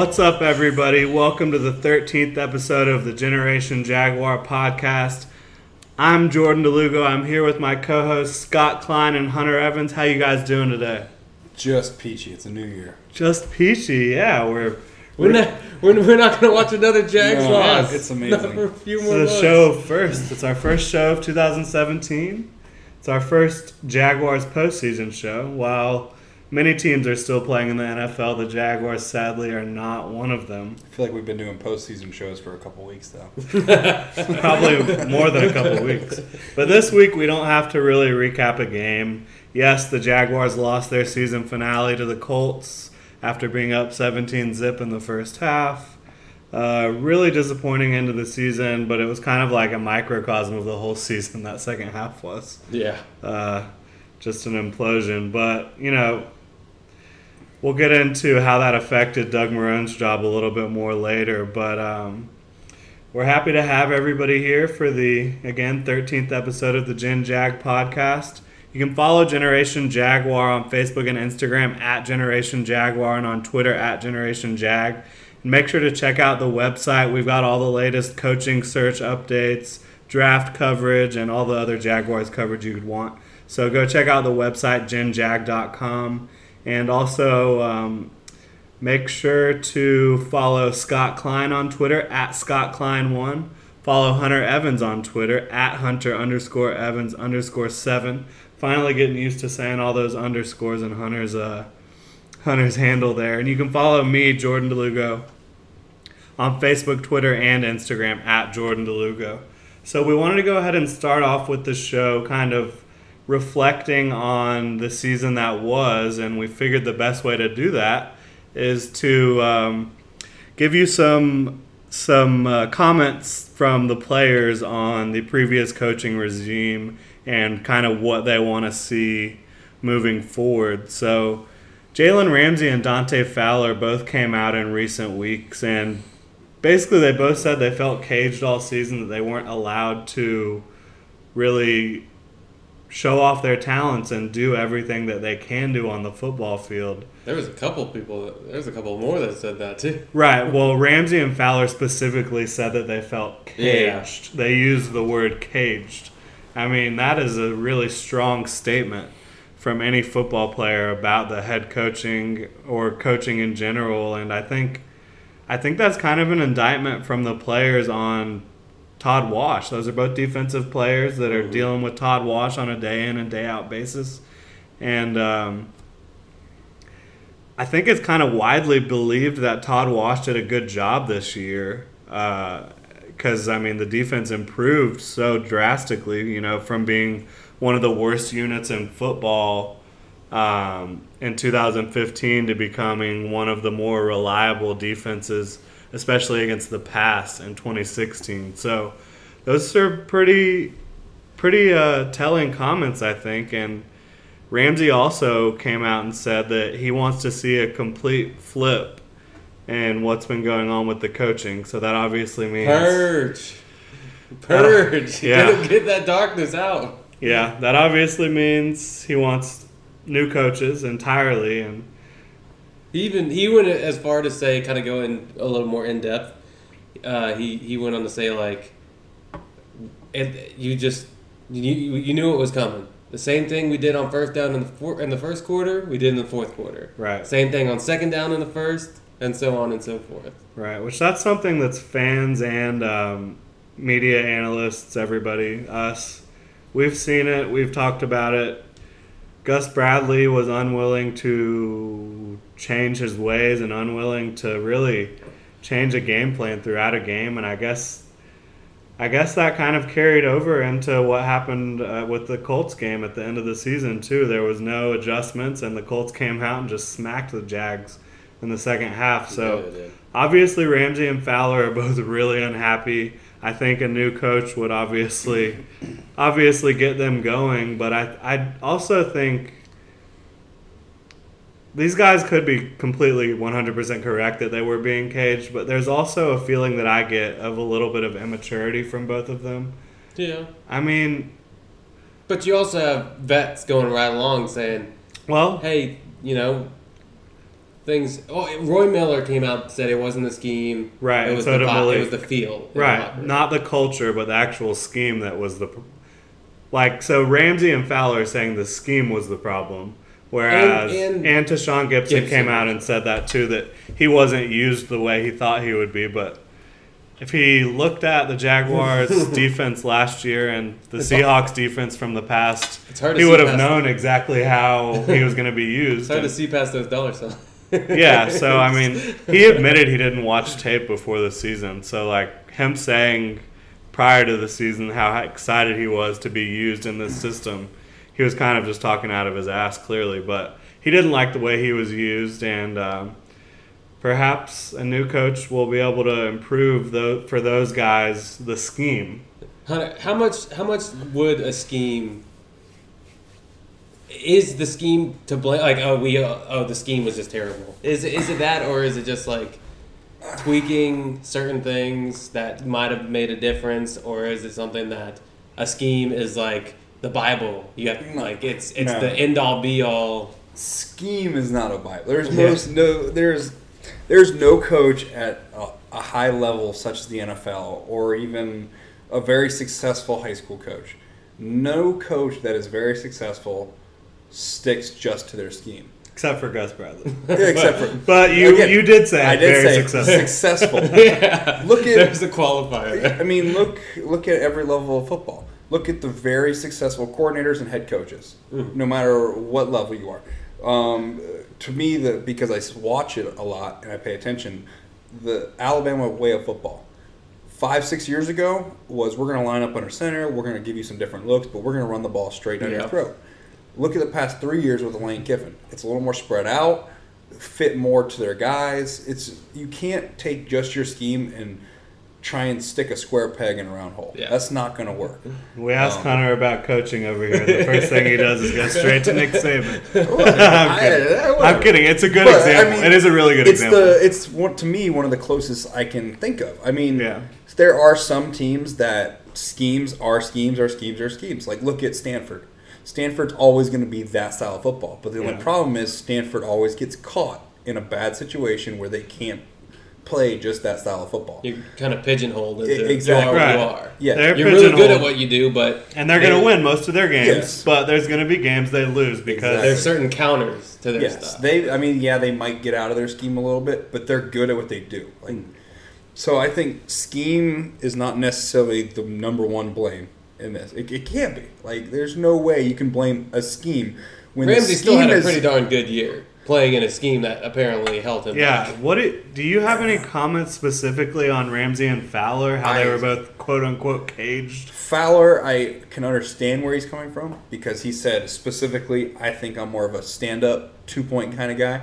What's up, everybody? Welcome to the 13th episode of the Generation Jaguar podcast. I'm Jordan DeLugo. I'm here with my co-hosts Scott Klein and Hunter Evans. How you guys doing today? Just peachy. It's a new year. Just peachy. Yeah, we're We're not, we're, we're not going to watch another Jags No, loss. it's amazing. Not for a few more a months. show first. It's our first show of 2017. It's our first Jaguars postseason show. While many teams are still playing in the NFL, the Jaguars sadly are not one of them. I feel like we've been doing postseason shows for a couple weeks though. Probably more than a couple weeks. But this week we don't have to really recap a game. Yes, the Jaguars lost their season finale to the Colts after being up 17 zip in the first half. Uh, really disappointing end of the season, but it was kind of like a microcosm of the whole season that second half was. Yeah. Uh, just an implosion. But, you know, we'll get into how that affected Doug Marrone's job a little bit more later. But um, we're happy to have everybody here for the, again, 13th episode of the Gen Jag podcast. You can follow Generation Jaguar on Facebook and Instagram at Generation Jaguar and on Twitter at Generation Jag. And make sure to check out the website. We've got all the latest coaching search updates, draft coverage, and all the other Jaguars coverage you could want. So go check out the website, genjag.com. And also um, make sure to follow Scott Klein on Twitter at Scott Klein1. Follow Hunter Evans on Twitter at Hunter underscore Evans underscore seven. Finally getting used to saying all those underscores in Hunter's uh, Hunter's handle there. And you can follow me, Jordan DeLugo, on Facebook, Twitter, and Instagram at Jordan DeLugo. So we wanted to go ahead and start off with the show kind of reflecting on the season that was, and we figured the best way to do that is to um, give you some some uh, comments from the players on the previous coaching regime and kind of what they want to see moving forward. So, Jalen Ramsey and Dante Fowler both came out in recent weeks, and basically they both said they felt caged all season, that they weren't allowed to really show off their talents and do everything that they can do on the football field. There was a couple people, that, there was a couple more that said that too. Right. Well, Ramsey and Fowler specifically said that they felt Yeah. caged. They used the word caged. I mean, that is a really strong statement from any football player about the head coaching or coaching in general and I think I think that's kind of an indictment from the players on Todd Wash. Those are both defensive players that are Mhm. dealing with Todd Wash on a day in and day out basis. And um, I think it's kind of widely believed that Todd Wash did a good job this year. Because, I mean, the defense improved so drastically, you know, from being one of the worst units in football um, in 2015 to becoming one of the more reliable defenses, especially against the pass in 2016. So, those are pretty, pretty uh, telling comments, I think. And Ramsey also came out and said that he wants to see a complete flip in what's been going on with the coaching. So that obviously means Purge. Purge. yeah. Get, get that darkness out. yeah, that obviously means he wants new coaches entirely and He even he went as far to say, kind of go in a little more in depth. Uh, he he went on to say like, and you just you you knew it was coming. The same thing we did on first down in the four, in the first quarter, we did in the fourth quarter. right. Same thing on second down in the first, and so on and so forth. Right, which that's something that's fans and um, media analysts, everybody, us, we've seen it, we've talked about it. Gus Bradley was unwilling to change his ways and unwilling to really change a game plan throughout a game, and I guess I guess that kind of carried over into what happened uh, with the Colts game at the end of the season too. There was no adjustments, and the Colts came out and just smacked the Jags in the second half. So Yeah, did. obviously Ramsey and Fowler are both really unhappy. I think a new coach would obviously obviously get them going, but I I also think these guys could be completely 100% correct that they were being caged, but there's also a feeling that I get of a little bit of immaturity from both of them. Yeah. I mean, But you also have vets going right along saying, well, hey, you know, things. Oh, Roy Miller came out and said it wasn't the scheme. Right, It was, so the, did it was the feel. in the Right, not the culture, but the actual scheme that was the like. So Ramsey and Fowler saying the scheme was the problem, whereas And- and, and Tashaun Gipson, Gipson. came out and said that too that he wasn't used the way he thought he would be. But if he looked at the Jaguars' defense last year and the It's Seahawks' defense from the past, It's hard he would have known exactly how he was going to be It's used. hard to see past those dollar signs. yeah, so I mean, he admitted he didn't watch tape before the season. So like him saying prior to the season how excited he was to be used in this system, he was kind of just talking out of his ass clearly. But he didn't like the way he was used, and um, perhaps a new coach will be able to improve tho- for those guys the scheme. How much? How much would a scheme? Is the scheme to blame? Like, oh, we, uh, oh, the scheme was just terrible. Is is it that, or is it just like tweaking certain things that might have made a difference, or is it something that a scheme is like the Bible? You have No. like it's it's No. the end all be all. scheme is not a bible. There's Yeah. most no there's there's no coach at a, a high level such as the NFL or even a very successful high school coach. No coach that is very successful sticks just to their scheme. Except for Gus Bradley. Except for But you Again, you did say I did very say successful. successful. Yeah, Look at- there's a qualifier. there. I mean, look look at every level of football. Look at the very successful coordinators and head coaches, no matter what level you are. Um, to me, the because I watch it a lot and I pay attention, the Alabama way of football. Five six years ago was we're going to line up under center, we're going to give you some different looks, but we're going to run the ball straight down Yeah. your throat. Look at the past three years with Lane Kiffin. It's a little more spread out, fit more to their guys. It's you can't take just your scheme and try and stick a square peg in a round hole. Yeah. That's not going to work. We asked Um, Connor about coaching over here. The first thing he does is go straight to Nick Saban. I'm kidding. I- I'm kidding. It's a good But, I example. mean, it is a really good it's example. the it's one to me one of the closest I can think of. I mean, Yeah. there are some teams that schemes are schemes are schemes are schemes. Like look at Stanford. Stanford's always going to be that style of football, but the only Yeah. problem is Stanford always gets caught in a bad situation where they can't play just that style of football. You're kind of pigeonholed into exactly. you are what you are. Yeah. They're You're really good at what you do, but and they're going to win most of their games. Yes. But there's going to be games they lose because Exactly. There's certain counters to their Yes, stuff. they. I mean, yeah, they might get out of their scheme a little bit, but they're good at what they do. Like, mm. so I think scheme is not necessarily the number one blame in this. It, it can't be. Like, there's no way you can blame a scheme when the Ramsey still had a is- pretty darn good year playing in a scheme that apparently held him Yeah. back. What it, do you have any comments specifically on Ramsey and Fowler? How they were both quote unquote caged? Fowler, I can understand where he's coming from because he said specifically, I think I'm more of a stand up, two point kind of guy,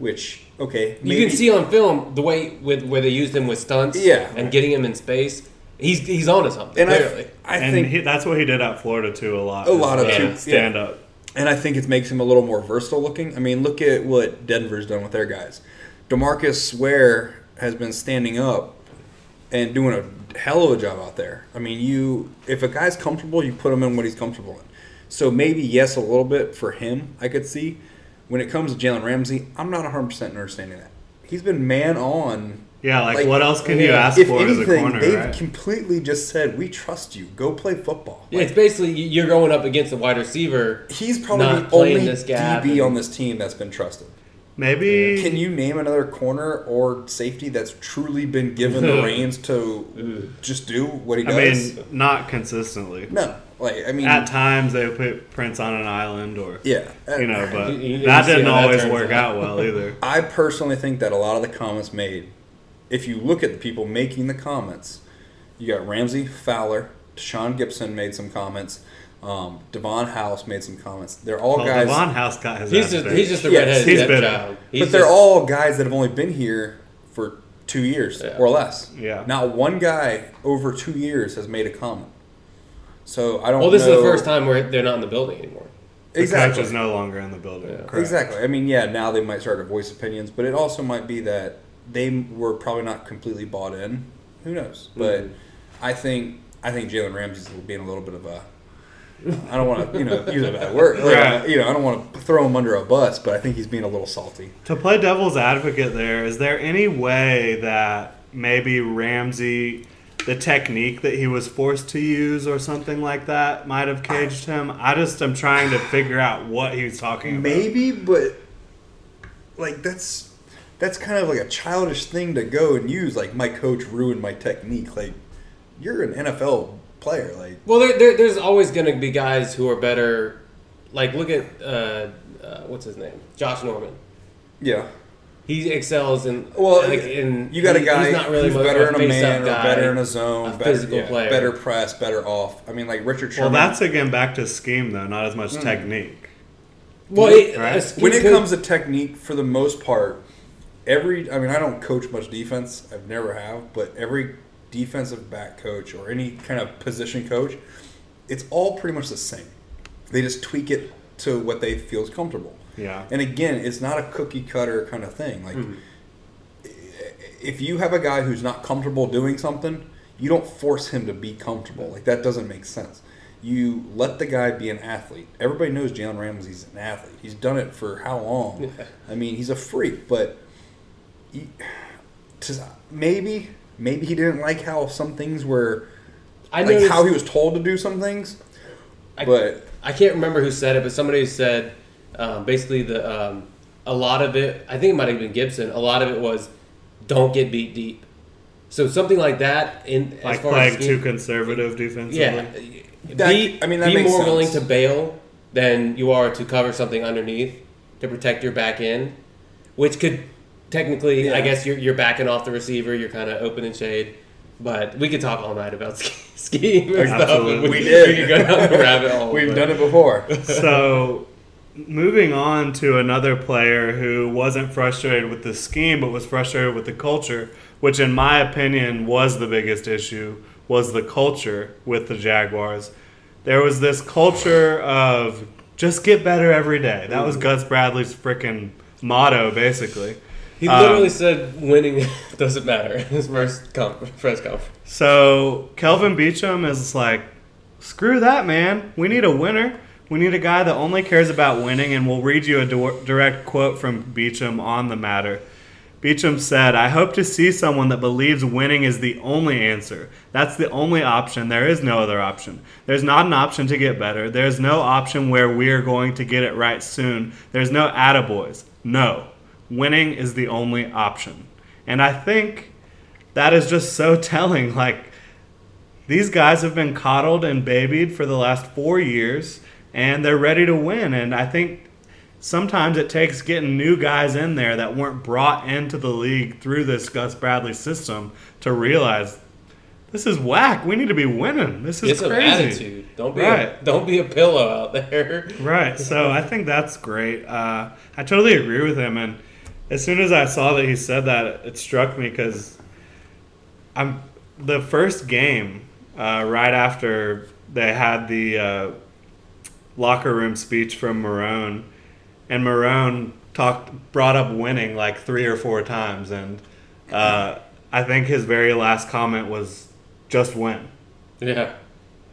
which, okay. You can see on film the way with where they used him with stunts Yeah. and getting him in space. He's he's onto something. And clearly. I, I and think he, that's what he did at Florida too. A lot. A lot of two- stand up. And I think it makes him a little more versatile looking. I mean, look at what Denver's done with their guys. Demarcus Ware has been standing up and doing a hell of a job out there. I mean, you if a guy's comfortable, you put him in what he's comfortable in. So maybe yes, a little bit for him, I could see. When it comes to Jalen Ramsey, I'm not 100 percent understanding that. He's been man on. Yeah, like, Like, what else can you ask If for as a anything, corner? they've Right? completely just said, "We trust you. Go play football." yeah, it's basically you- you're going up against a wide receiver. He's probably not the only this DB and- on this team that's been trusted. Maybe Can you name another corner or safety that's truly been given the reins to just do what he does? I mean, not consistently. no, like I mean, At times they put Prince on an island, or yeah, you know, but You- you- you that didn't how that always work out. out well either. I personally think that a lot of the comments made, if you look at the people making the comments, You got Ramsey, Fowler, Deshaun Gipson made some comments. Um, Davon House made some comments. They're all Well, guys, Davon House got his He's just beat. he's just a Yes, redheaded he's bitter. stepchild. He's but they're all guys that have only been here for two years Yeah. or less. Yeah. Not one guy over two years has made a comment. So I don't. Well, this is the first time where they're not in the building anymore. the Exactly. coach is no longer in the building. Yeah. Exactly. I mean, yeah, now they might start to voice opinions, but it also might be that they were probably not completely bought in. Who knows? But Mhm. I think I think Jalen Ramsey's being a little bit of a. I don't want to, you know, use a bad word. Like, Right. You know, I don't want to throw him under a bus, but I think he's being a little salty. To play devil's advocate there, is there any way that maybe Ramsey, the technique that he was forced to use or something like that, might have caged him? I just am trying to figure out what he was talking about. Maybe, but like that's that's kind of like a childish thing to go and use. Like my coach ruined my technique. Like you're an NFL player. Like Well, there, there, there's always going to be guys who are better. Like, look at uh, uh, what's his name, Josh Norman. yeah. He excels in. Well, like, in you got a guy he's not really who's better in a man or guy, better in a zone, a better, physical yeah, player. better press, better off. I mean, like Richard Sherman. Well, that's again back to scheme though, not as much Hmm. technique. Well, it, Right. a when it comes to technique, for the most part, every I mean, I don't coach much defense. I've never have, but every defensive back coach or any kind of position coach, it's all pretty much the same. They just tweak it to what they feel is comfortable. Yeah. And again, it's not a cookie cutter kind of thing. Like, Mhm. if you have a guy who's not comfortable doing something, you don't force him to be comfortable. Like that doesn't make sense. You let the guy be an athlete. Everybody knows Jalen Ramsey's an athlete. He's done it for how long? I mean, he's a freak, but maybe maybe he didn't like how some things were I like noticed- how he was told to do some things. I- but I can't remember who said it, but somebody said um, basically the um, a lot of it. I think it might have been Gipson. A lot of it was don't get beat deep. So something like that in Like as far playing as too conservative defensively. yeah. That- be, I mean, that be makes more willing to bail than you are to cover something underneath to protect your back end, which could technically, I guess, you're, you're backing off the receiver. You're kind of open and shade. But we could talk all night about ski- skiing and stuff. Absolutely. We did. We could go down the rabbit hole. we've but- done it before. so moving on to another player who wasn't frustrated with the scheme but was frustrated with the culture which in my opinion was the biggest issue was the culture with the jaguars there was this culture of just get better every day that was mm-hmm. gus bradley's freaking motto basically He Um, literally said winning doesn't matter in his first press conference. So Kelvin Beachum is like, screw that, man. We need a winner. We need a guy that only cares about winning, and we'll read you a dir- direct quote from Beachum on the matter. Beachum said, I hope to see someone that believes winning is the only answer. That's the only option. There is no other option. There's not an option to get better. There's no option where we are going to get it right soon. There's no attaboys. No. Winning is the only option. And I think that is just so telling. Like, these guys have been coddled and babied for the last four years, and they're ready to win. And I think sometimes it takes getting new guys in there that weren't brought into the league through this Gus Bradley system to realize this is whack. We need to be winning. This is It's an crazy. attitude. Don't be a, don't be a pillow out there. Right. So I think that's great. Uh, I totally agree with him. And as soon as I saw that he said that, it struck me because I'm the first game uh, right after they had the uh, locker room speech from Marrone, and Marrone talked brought up winning like three or four times, and uh, I think his very last comment was just win. Yeah.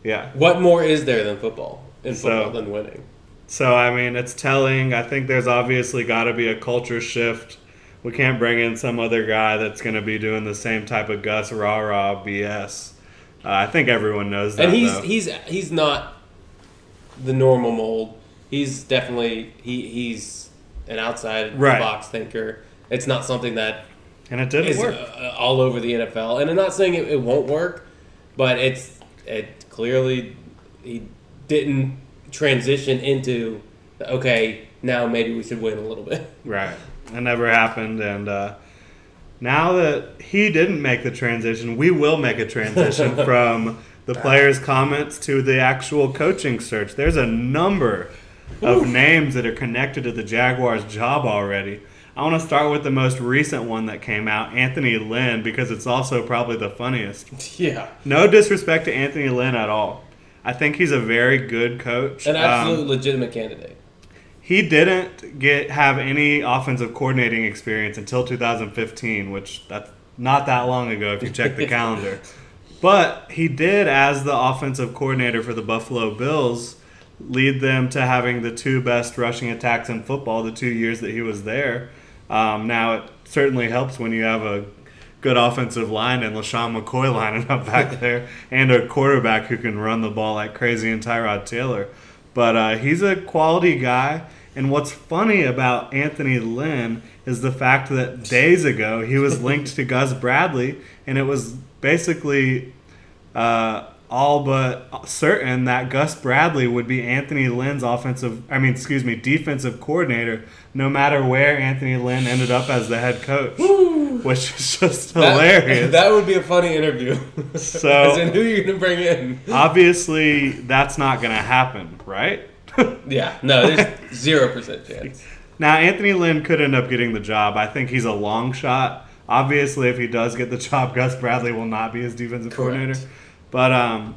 Yeah. What more is there than football in So- football than winning? So I mean, it's telling. I think there's obviously got to be a culture shift. We can't bring in some other guy that's going to be doing the same type of Gus rah rah BS. Uh, I think everyone knows that. And he's though. he's he's not the normal mold. He's definitely he he's an outside Right. box thinker. It's not something that and it didn't is work. uh, all over the NFL. And I'm not saying it, it won't work, but it's it clearly he didn't transition into okay now maybe we should win a little bit. Right. It never happened, and uh, now that he didn't make the transition, we will make a transition from the players' comments to the actual coaching search. There's a number of names that are connected to the Jaguars' job already. I want to start with the most recent one that came out, Anthony Lynn, because it's also probably the funniest. Yeah, No disrespect to Anthony Lynn at all. I think he's a very good coach. an Um, absolute legitimate candidate. he didn't get have any offensive coordinating experience until 2015, which that's not that long ago if you check the calendar. But he did, as the offensive coordinator for the Buffalo Bills, lead them to having the two best rushing attacks in football the two years that he was there. Um, now it certainly helps when you have a good offensive line and LeSean McCoy lining up back there, and a quarterback who can run the ball like crazy and Tyrod Taylor. But uh, he's a quality guy. And what's funny about Anthony Lynn is the fact that days ago he was linked to Gus Bradley, and it was basically uh, all but certain that Gus Bradley would be Anthony Lynn's offensive, I mean, excuse me, defensive coordinator, no matter where Anthony Lynn ended up as the head coach, which is just That- hilarious. That, would be a funny interview. So- As in, who are you going to bring in? Obviously, that's not going to happen, right? Yeah, no, there's zero percent chance. Now, Anthony Lynn could end up getting the job. I think he's a long shot. Obviously, if he does get the job, Gus Bradley will not be his defensive Correct. coordinator. But um,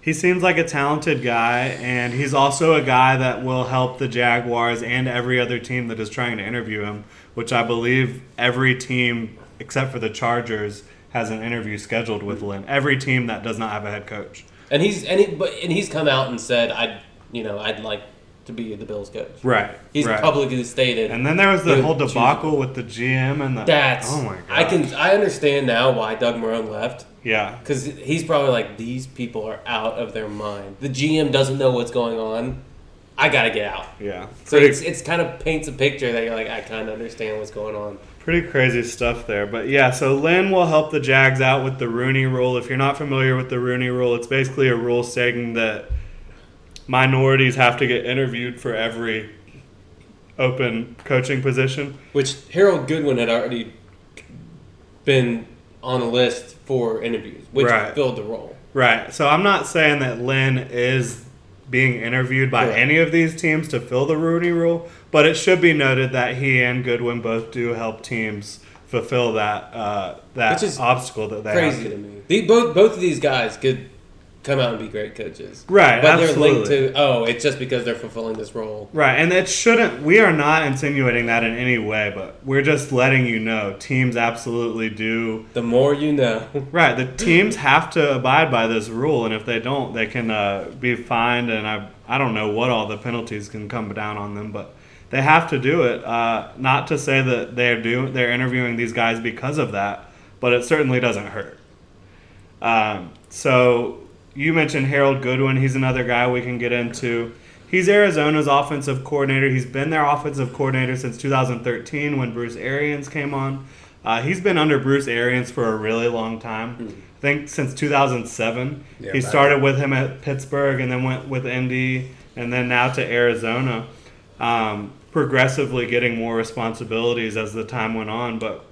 he seems like a talented guy, and he's also a guy that will help the Jaguars and every other team that is trying to interview him, which I believe every team except for the Chargers has an interview scheduled with Lynn. Every team that does not have a head coach. And he's and he, but and he's come out and said, I, you know, I'd like to be the Bills coach. Right. He's right. publicly stated. And then there was the whole debacle with the GM and the. That's Oh my god. I can I understand now why Doug Marrone left Yeah. because he's probably like these people are out of their mind. The GM doesn't know what's going on. I gotta get out. Yeah. So Pretty, it's it's kind of paints a picture that you're like I kind of understand what's going on. pretty crazy stuff there. But yeah, so Lynn will help the Jags out with the Rooney rule. If you're not familiar with the Rooney rule, it's basically a rule saying that minorities have to get interviewed for every open coaching position. Which Harold Goodwin had already been on a list for interviews, which Right. filled the role. Right. So I'm not saying that Lynn is being interviewed by Correct. any of these teams to fill the Rooney rule, but it should be noted that he and Goodwin both do help teams fulfill that uh, that obstacle that they Crazy have. to me. The, both both of these guys could come out and be great coaches, Right, But they're linked to oh, it's just because they're fulfilling this role. Right, and it shouldn't. We are not insinuating that in any way, but we're just letting you know teams absolutely do. The more you know. Right, the teams have to abide by this rule, and if they don't, they can uh, be fined. And I, I don't know what all the penalties can come down on them, but they have to do it. Uh, not to say that they're doing, they're interviewing these guys because of that, but it certainly doesn't hurt. Um, so you mentioned Harold Goodwin. He's another guy we can get into. He's Arizona's offensive coordinator. He's been their offensive coordinator since 2013 when Bruce Arians came on. Uh, he's been under Bruce Arians for a really long time. I think since 2007. Yeah, he started with him at Pittsburgh and then went with Indy and then now to Arizona. Um, progressively getting more responsibilities as the time went on. But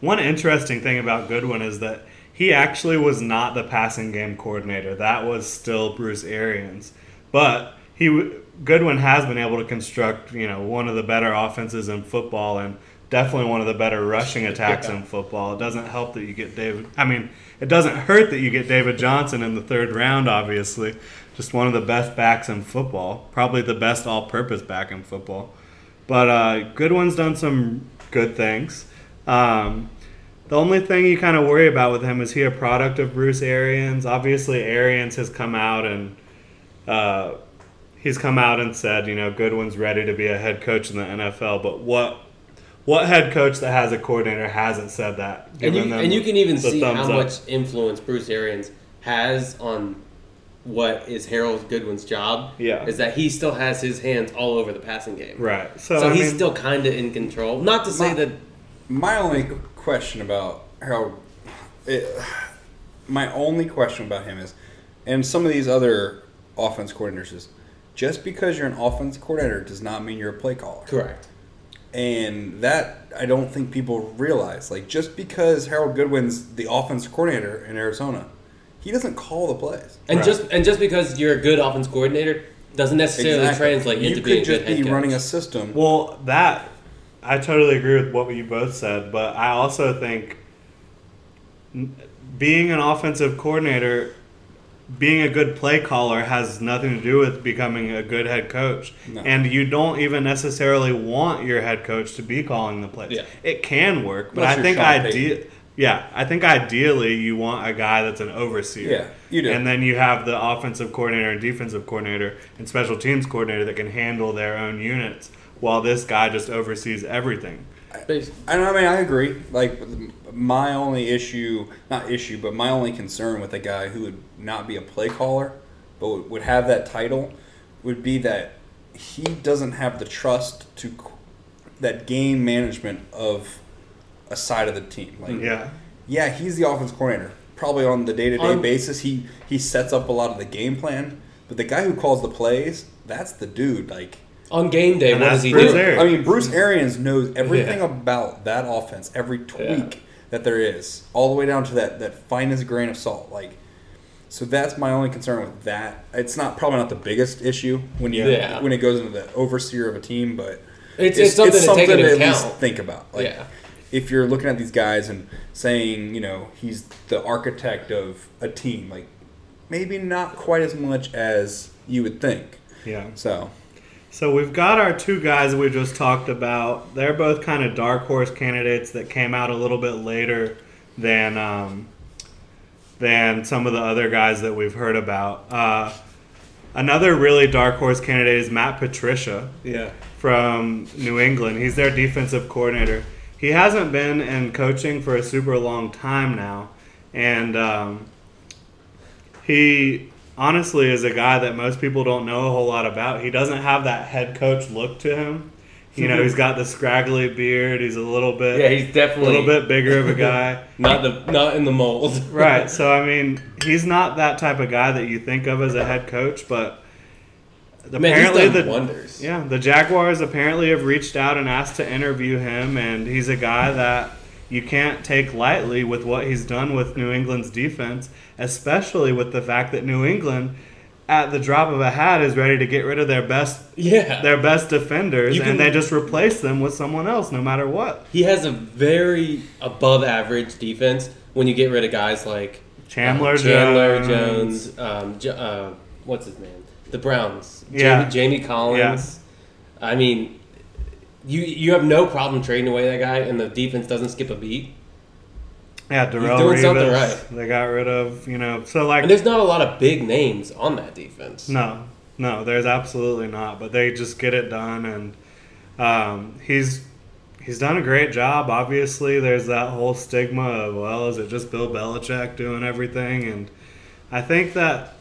one interesting thing about Goodwin is that he actually was not the passing game coordinator. That was still Bruce Arians. But he Goodwin has been able to construct, you know, one of the better offenses in football and definitely one of the better rushing attacks in football. It doesn't help that you get David I mean, it doesn't hurt that you get David Johnson in the third round obviously. Just one of the best backs in football, probably the best all-purpose back in football. But uh, Goodwin's done some good things. Um, the only thing you kind of worry about with him is he a product of Bruce Arians. Obviously, Arians has come out and uh, he's come out and said, you know, Goodwin's ready to be a head coach in the NFL. But what what head coach that has a coordinator hasn't said that? And you, them and you can even see how up. much influence Bruce Arians has on what is Harold Goodwin's job. Yeah. Is that he still has his hands all over the passing game. right. So, So he's mean, still kind of in control. Not to say My- that My only question about Harold, it, my only question about him is, and some of these other offense coordinators is, just because you're an offense coordinator does not mean you're a play caller. correct. And that I don't think people realize. Like just because Harold Goodwin's the offense coordinator in Arizona, he doesn't call the plays. And Right. just and just because you're a good offense coordinator doesn't necessarily Exactly. translate you into could being a just good head be coach. running a system. Well, that I totally agree with what you both said, but I also think being an offensive coordinator, being a good play caller has nothing to do with becoming a good head coach. No. And you don't even necessarily want your head coach to be calling the plays. Yeah. It can work, but Unless I think Sean idea Payton. yeah, I think ideally you want a guy that's an overseer. Yeah, you do. And then you have the offensive coordinator and defensive coordinator and special teams coordinator that can handle their own units, while this guy just oversees everything. Bas- And I mean, I agree. Like, my only issue, not issue, but my only concern with a guy who would not be a play caller, but would- would have that title, would be that he doesn't have the trust to that game management of a side of the team. Like, mm, Yeah. yeah, he's the offense coordinator. Probably on the day to day basis, he he sets up a lot of the game plan. But the guy who calls the plays, that's the dude. Like, On game day, And what does he Bruce do? Arians. I mean, Bruce Arians knows everything Yeah. about that offense, every tweak Yeah. that there is, all the way down to that that finest grain of salt. Like, so that's my only concern with that. It's not probably not the biggest issue when you Yeah. when it goes into the overseer of a team, but It's, it's, something to take into at account. least think about. Like, yeah. if you're looking at these guys and saying, you know, he's the architect of a team, like maybe not quite as much as you would think. Yeah. So So we've got our two guys we just talked about. They're both kind of dark horse candidates that came out a little bit later than um, than some of the other guys that we've heard about. Uh, another really dark horse candidate is Matt Patricia Yeah. from New England. He's their defensive coordinator. He hasn't been in coaching for a super long time now, and um, he honestly is a guy that most people don't know a whole lot about. He doesn't have that head coach look to him. You know, he's got the scraggly beard. He's a little bit, Yeah, he's definitely a little bit bigger of a guy. not the not in the mold. Right. So I mean, he's not that type of guy that you think of as a head coach, but apparently the wonders. yeah the Jaguars apparently have reached out and asked to interview him, and he's a guy that you can't take lightly with what he's done with New England's defense, especially with the fact that New England. At the drop of a hat, is ready to get rid of their best Yeah. their best defenders, can- and they just replace them with someone else, no matter what. He has a very above average defense when you get rid of guys like Chandler, uh, Chandler Jones, Jones, um, uh, what's his name? The Browns. Yeah. Jamie, Jamie Collins. I mean, you you have no problem trading away that guy, and the defense doesn't skip a beat. Yeah, Darrell doing something right. They got rid of, you know, so like And there's not a lot of big names on that defense. no, no, there's absolutely not. But they just get it done, and um, he's he's done a great job. Obviously, there's that whole stigma of well, is it just Bill Belichick doing everything? And I think that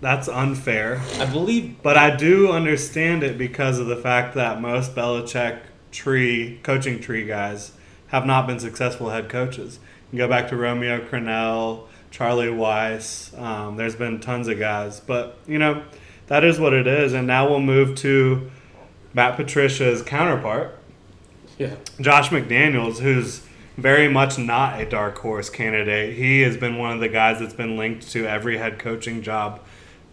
that's unfair. I believe But I do understand it because of the fact that most Belichick tree coaching tree guys have not been successful head coaches. You go back to Romeo Crennel, Charlie Weis. Um, there's been tons of guys, but you know that is what it is. And now we'll move to Matt Patricia's counterpart, yeah. Josh McDaniels, who's very much not a dark horse candidate. He has been one of the guys that's been linked to every head coaching job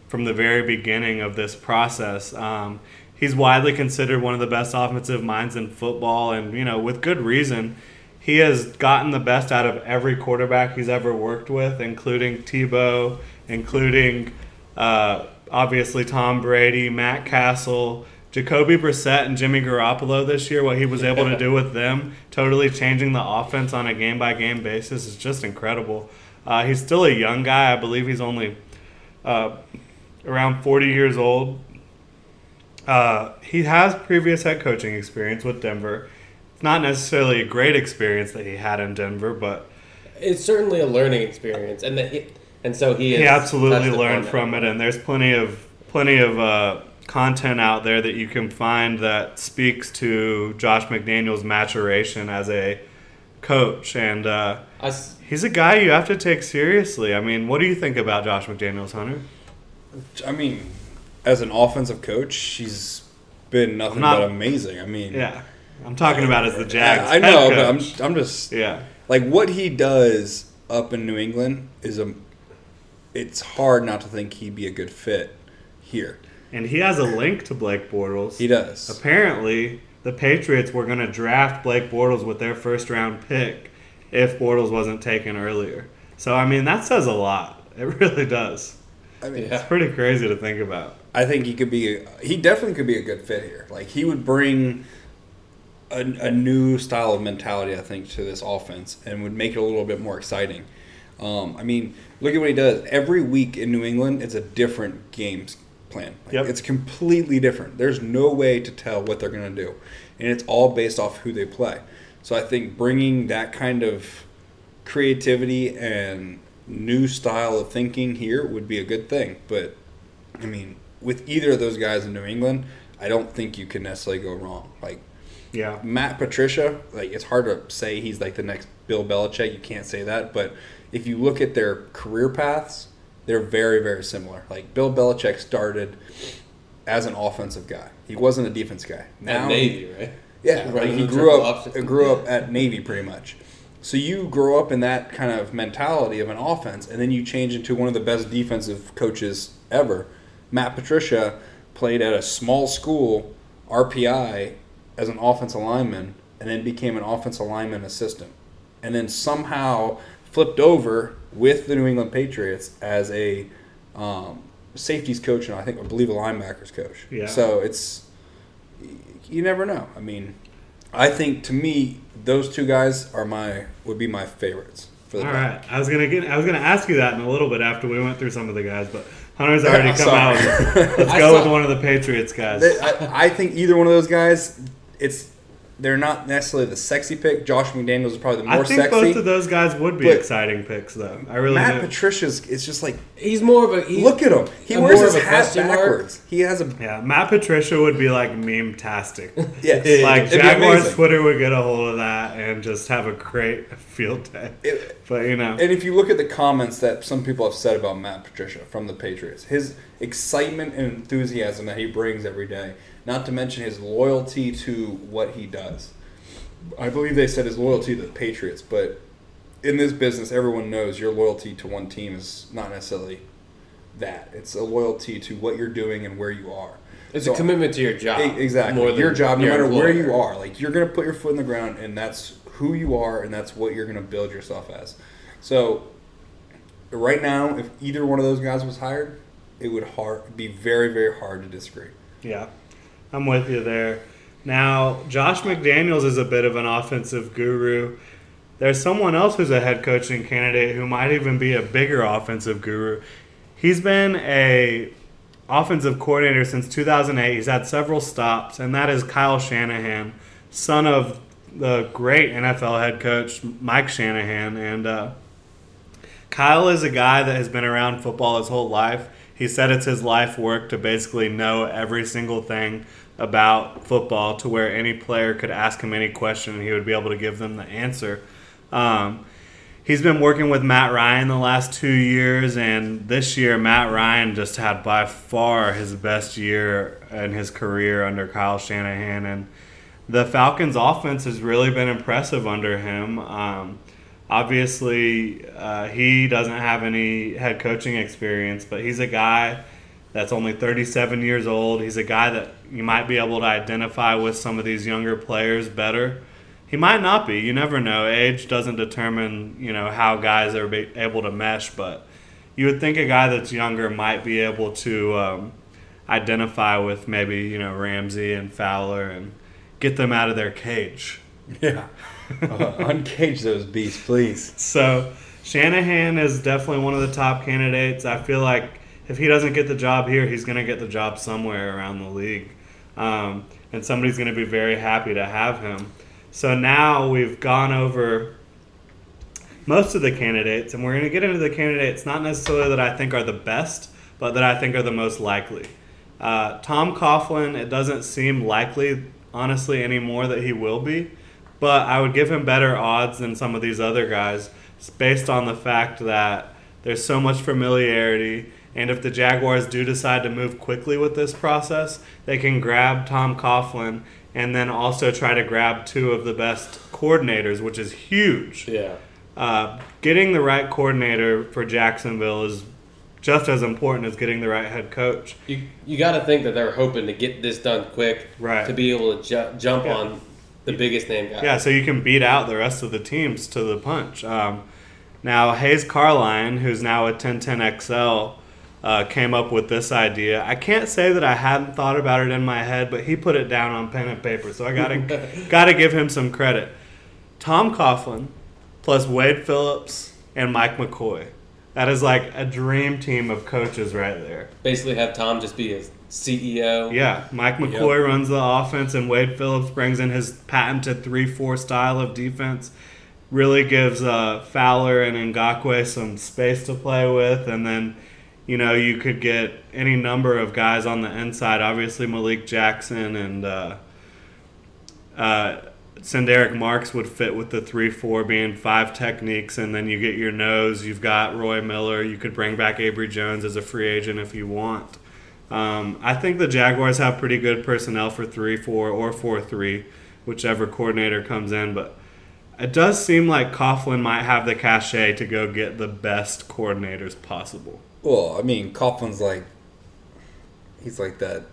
from the very beginning of this process. Um, he's widely considered one of the best offensive minds in football, and you know, with good reason. He has gotten the best out of every quarterback he's ever worked with, including Tebow, including uh, obviously Tom Brady, Matt Cassel, Jacoby Brissett, and Jimmy Garoppolo this year. What he was able to do with them, totally changing the offense on a game by game basis, is just incredible. Uh, he's still a young guy. I believe he's only uh, around 40 years old. Uh, he has previous head coaching experience with Denver. It's not necessarily a great experience that he had in Denver, but It's certainly a learning experience, and that he, and so he he absolutely learned from it. And there's plenty of plenty of uh, content out there that you can find that speaks to Josh McDaniel's maturation as a coach. And uh, I s- he's a guy you have to take seriously. I mean, what do you think about Josh McDaniel's, Hunter? I mean, as an offensive coach, he's been nothing Not- but amazing. I mean, Yeah, I'm talking about as the Jags. I know, but I'm. I'm just yeah. like what he does up in New England is a. It's hard not to think he'd be a good fit here. And he has a link to Blake Bortles. He does. Apparently, the Patriots were going to draft Blake Bortles with their first round pick if Bortles wasn't taken earlier. So, I mean, that says a lot. It really does. I mean, Yeah. It's pretty crazy to think about. I think he could be. He definitely could be a good fit here. Like he would bring a, a new style of mentality, I think, to this offense, and would make it a little bit more exciting. Um, I mean, look at what he does. Every week in New England, it's a different game plan. Like, Yep. It's completely different. There's no way to tell what they're going to do, and it's all based off who they play. So I think bringing that kind of creativity and new style of thinking here would be a good thing. But I mean, with either of those guys in New England, I don't think you can necessarily go wrong. Like Yeah. Matt Patricia, like it's hard to say he's like the next Bill Belichick. You can't say that, but if you look at their career paths, they're very very similar. Like Bill Belichick started as an offensive guy. He wasn't a defense guy. At Navy, right? Yeah, Running like he grew up option. grew up at Navy pretty much. So you grow up in that kind of mentality of an offense, and then you change into one of the best defensive coaches ever. Matt Patricia played at a small school, RPI, as an offensive lineman, and then became an offensive lineman assistant, and then somehow flipped over with the New England Patriots as a um, safeties coach and I think I believe a linebackers coach. Yeah. So it's you never know. I mean, I think to me those two guys are my would be my favorites for the All draft. right. I was gonna get. I was gonna ask you that in a little bit after we went through some of the guys, but Hunter's already I'm come sorry. out. Let's go saw- with one of the Patriots guys. I, I think either one of those guys, it's they're not necessarily the sexy pick. Josh McDaniels is probably the more I more think sexy. both of those guys would be But exciting picks, though. I really Matt do. Patricia's it's just like He's more of a. He, look at him. He wears his hat question mark. backwards. He has a yeah, Matt Patricia would be like meme-tastic. yes. like Jaguars. Twitter would get a hold of that and just have a great field day. It- But you know, And if you look at the comments that some people have said about Matt Patricia from the Patriots, his excitement and enthusiasm that he brings every day, not to mention his loyalty to what he does. I believe they said his loyalty to the Patriots, but in this business, everyone knows your loyalty to one team is not necessarily that. It's a loyalty to what you're doing and where you are. It's So- a commitment to your job. Exactly. more than your job, no your matter where you are, like you're gonna put your foot in the ground, and that's who you are, and that's what you're gonna build yourself as. So, right now, if either one of those guys was hired, it would hard be very, very hard to disagree. yeah, I'm with you there. Now, Josh McDaniels is a bit of an offensive guru. There's someone else who's a head coaching candidate who might even be a bigger offensive guru. He's been a offensive coordinator since 2008. He's had several stops, and that is Kyle Shanahan, son of the great NFL head coach Mike Shanahan. And uh, Kyle is a guy that has been around football his whole life. He said it's his life work to basically know every single thing about football to where any player could ask him any question and he would be able to give them the answer. Um, he's been working with Matt Ryan the last two years, and this year Matt Ryan just had by far his best year in his career under Kyle Shanahan, and the Falcons' offense has really been impressive under him. Um, obviously, uh, he doesn't have any head coaching experience, but he's a guy that's only 37 years old. He's a guy that you might be able to identify with some of these younger players better. He might not be. You never know. Age doesn't determine, you know, how guys are able to mesh, but you would think a guy that's younger might be able to um, identify with maybe, you know, Ramsey and Fowler and get them out of their cage. Yeah. Uncage those beasts, please. So Shanahan is definitely one of the top candidates. I feel like if he doesn't get the job here, he's going to get the job somewhere around the league. Um, and somebody's going to be very happy to have him. So now we've gone over most of the candidates, and we're going to get into the candidates not necessarily that I think are the best, but that I think are the most likely. Uh, Tom Coughlin, it doesn't seem likely, honestly, anymore that he will be, but I would give him better odds than some of these other guys, based on the fact that There's so much familiarity. And if the Jaguars do decide to move quickly with this process, they can grab Tom Coughlin and then also try to grab two of the best coordinators, which is huge. Yeah. Uh, getting the right coordinator for Jacksonville is just as important as getting the right head coach. You you got to think that they're hoping to get this done quick, Right. To be able to ju- jump Yeah. on the biggest name guy. Yeah, so you can beat out the rest of the teams to the punch. Um, now, Hays Carlyon, who's now at 1010XL, uh, came up with this idea. I can't say that I hadn't thought about it in my head, but he put it down on pen and paper, so I gotta gotta give him some credit. Tom Coughlin plus Wade Phillips and Mike McCoy. That is like a dream team of coaches right there. Basically, have Tom just be a CEO. Yeah, Mike McCoy runs the offense, and Wade Phillips brings in his patented three-four style of defense. Really gives uh, Fowler and Ngakoue some space to play with, and then you know you could get any number of guys on the inside. Obviously, Malik Jackson and uh, uh, Sen'Derrick Marks would fit with the three-four, being five techniques, and then you get your nose. You've got Roy Miller. You could bring back Abry Jones as a free agent if you want. Um, I think the Jaguars have pretty good personnel for three, four, or four, three, whichever coordinator comes in. But it does seem like Coughlin might have the cachet to go get the best coordinators possible. Well, I mean, Coughlin's like, he's like that.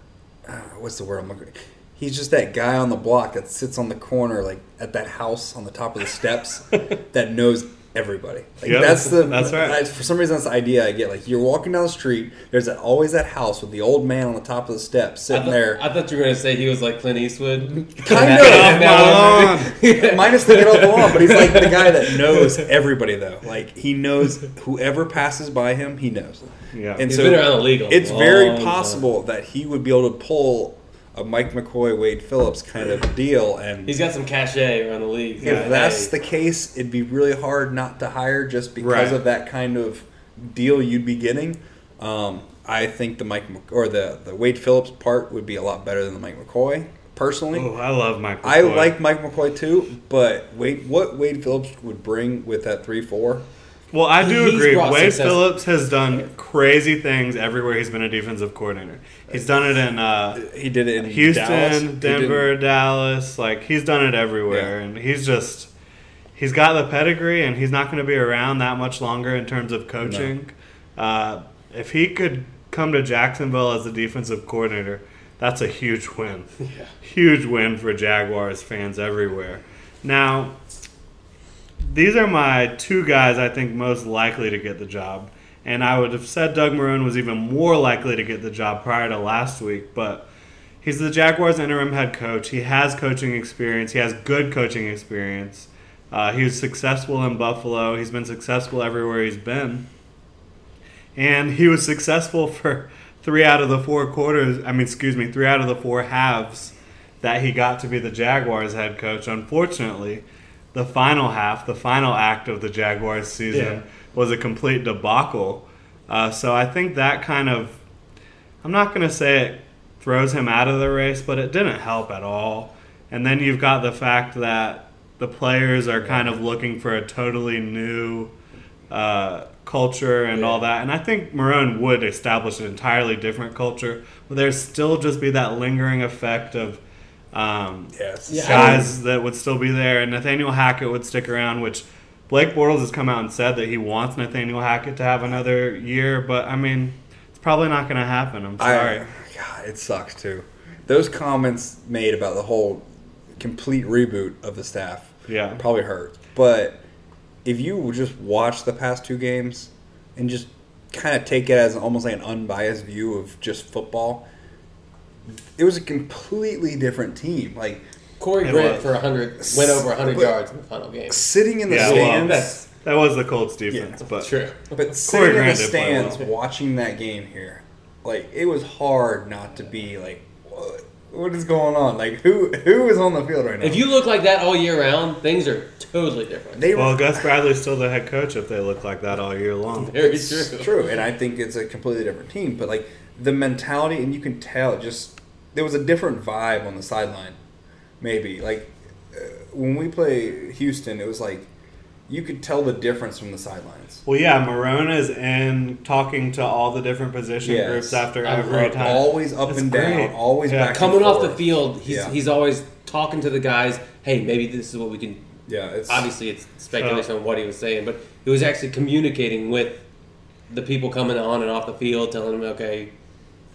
Uh, what's the word I'm looking? He's just that guy on the block that sits on the corner, like at that house on the top of the steps, that knows everybody. Like Yep, that's the that's right. I- for some reason, that's the idea I get. Like you're walking down the street, there's that, always that house with the old man on the top of the steps I, sitting thought- there. I thought you were going to say he was like Clint Eastwood. Kind of. And that was- Minus the get off the lawn, but he's like the guy that knows everybody though. Like he knows whoever passes by him, he knows. Yeah. And He's so been around the league a it's very long time. possible that he would be able to pull a Mike McCoy, Wade Phillips kind of deal. And He's got some cachet around the league. if Yeah, that's hey. the case, it'd be really hard not to hire just because Right. of that kind of deal you'd be getting. Um, I think the Mike Mc- or the the Wade Phillips part would be a lot better than the Mike McCoy. Personally, Oh, I love Mike. I like Mike McCoy too, but Wade, what Wade Phillips would bring with that three four, Well, I do He's agree. brought Wade success- Phillips has done crazy things everywhere he's been a defensive coordinator. He's done it in uh, he did it in Houston, Dallas. He did- Denver, Dallas. Like he's done it everywhere, Yeah. and he's just he's got the pedigree, and he's not going to be around that much longer in terms of coaching. Uh, if he could come to Jacksonville as a defensive coordinator, that's a huge win. Yeah. Huge win for Jaguars fans everywhere. Now, these are my two guys I think most likely to get the job. And I would have said Doug Marrone was even more likely to get the job prior to last week, but he's the Jaguars interim head coach. He has coaching experience, he has good coaching experience. Uh, he was successful in Buffalo, he's been successful everywhere he's been. And he was successful for three out of the four quarters, I mean, excuse me, three out of the four halves that he got to be the Jaguars head coach. Unfortunately, the final half, the final act of the Jaguars season, Yeah. was a complete debacle. Uh, so I think that kind of, I'm not going to say it throws him out of the race, but it didn't help at all. And then you've got the fact that the players are kind of looking for a totally new uh, culture and all that. And I think Marrone would establish an entirely different culture, but there's still just be that lingering effect of um, Yes. Yeah, I guys that would still be there, and Nathaniel Hackett would stick around, which Blake Bortles has come out and said that he wants Nathaniel Hackett to have another year, but I mean, it's probably not going to happen. I'm sorry. I, God, it sucks too. Those comments made about the whole complete reboot of the staff yeah. probably hurt. But if you just watch the past two games and just kind of take it as almost like an unbiased view of just football, it was a completely different team. Like Corey Grant was. for 100 went over 100 But- yards in the final game. sitting in the Yeah, stands. That's That was the Colts defense, Yeah, but true. But sitting in the Grant did play stands well. watching that game here, like it was hard not to be like, what, what is going on? Like who who is on the field right now? If you look like that all year round, things are totally different. they well, were Gus Bradley's still the head coach if they look like that all year long. Very it's true. true, and I think it's a completely different team. But like the mentality, and you can tell, just there was a different vibe on the sideline. Maybe like uh, when we play Houston, it was like you could tell the difference from the sidelines. Well, yeah, Marrone is in talking to all the different position Yes. groups after I every love time. Always up That's and down, great. always Yeah. back. Coming and off the field, he's Yeah. he's always talking to the guys. Hey, maybe this is what we can. Yeah, it's Obviously, it's speculation on what he was saying, but he was actually communicating with the people coming on and off the field, telling them, "Okay,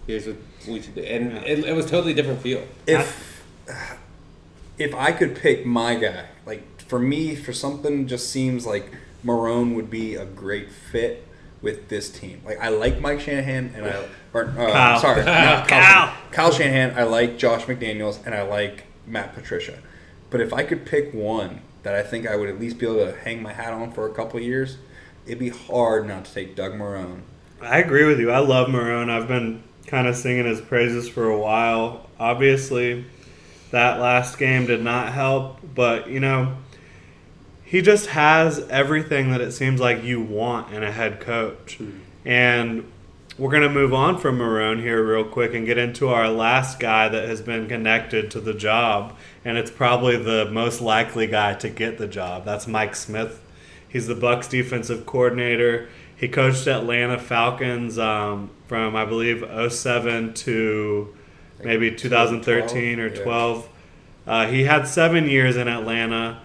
here's what we should do," and Yeah. it, it was totally different feel. if if I could pick my guy, like for me, for something just seems like Marrone would be a great fit with this team. Like I like Mike Shanahan and I or uh, Kyle. sorry, not Kyle. Kyle. Kyle Shanahan. I like Josh McDaniels and I like Matt Patricia. But if I could pick one that I think I would at least be able to hang my hat on for a couple of years, it'd be hard not to take Doug Marrone. I agree with you. I love Marrone. I've been kind of singing his praises for a while. Obviously, that last game did not help, but you know, he just has everything that it seems like you want in a head coach. Hmm. And we're going to move on from Marrone here real quick and get into our last guy that has been connected to the job, and it's probably the most likely guy to get the job. That's Mike Smith. He's the Bucks defensive coordinator. He coached Atlanta Falcons um, from I believe 07 to maybe 2013 or 12, yeah. Uh, he had seven years in Atlanta,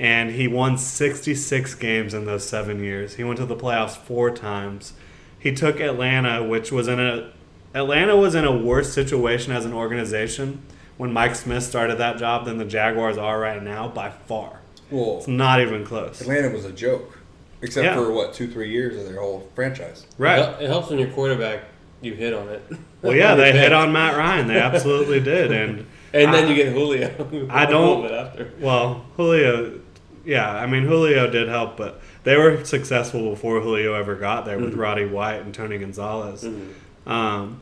and he won 66 games in those seven years. He went to the playoffs four times. He took Atlanta, which was in a Atlanta was in a worse situation as an organization when Mike Smith started that job than the Jaguars are right now by far. Well, It's not even close. Atlanta was a joke, except Yeah. for what two, three years of their whole franchise. Right. It helps when your quarterback you hit on it. Well, yeah, they hit on Matt Ryan. They absolutely did, and and then I- you get Julio. I don't- little bit after. Well, Julio, yeah, I mean Julio did help, but they were successful before Julio ever got there with Mhm. Roddy White and Tony Gonzalez. Mhm. Um,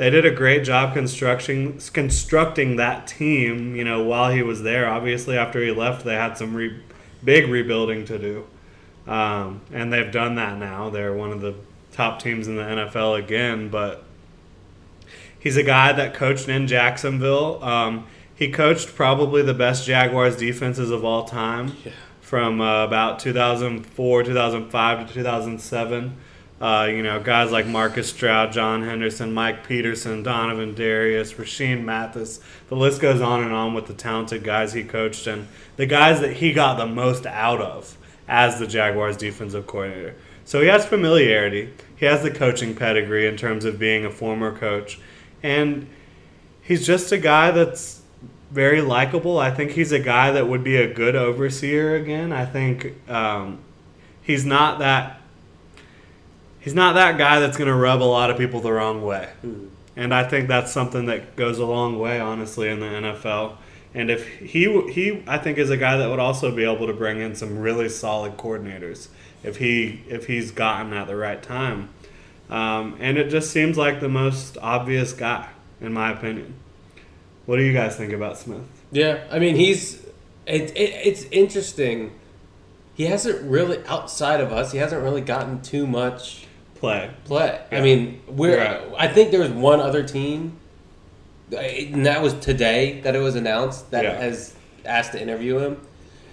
they did a great job constructing constructing that team. You know, while he was there, obviously after he left, they had some re- big rebuilding to do, um, and they've done that now. They're one of the top teams in the NFL again, but he's a guy that coached in Jacksonville. Um, he coached probably the best Jaguars defenses of all time Yeah. from uh, about 2004, 2005 to 2007. Uh, you know, guys like Marcus Stroud, John Henderson, Mike Peterson, Donovin Darius, Rashean Mathis. The list goes on and on with the talented guys he coached and the guys that he got the most out of as the Jaguars defensive coordinator. So he has familiarity. He has the coaching pedigree in terms of being a former coach. And he's just a guy that's very likable. I think he's a guy that would be a good overseer again. I think um, he's not that he's not that guy that's going to rub a lot of people the wrong way. Mhm. And I think that's something that goes a long way, honestly, in the NFL. And if he he I think is a guy that would also be able to bring in some really solid coordinators if he if he's gotten at the right time. Um, and it just seems like the most obvious guy, in my opinion. What do you guys think about Smith? Yeah, I mean he's it, it, it's interesting. He hasn't really outside of us. He hasn't really gotten too much Play. play. I mean, we're. Right. I think there was one other team, uh, and that was today that it was announced that Yeah. has asked to interview him.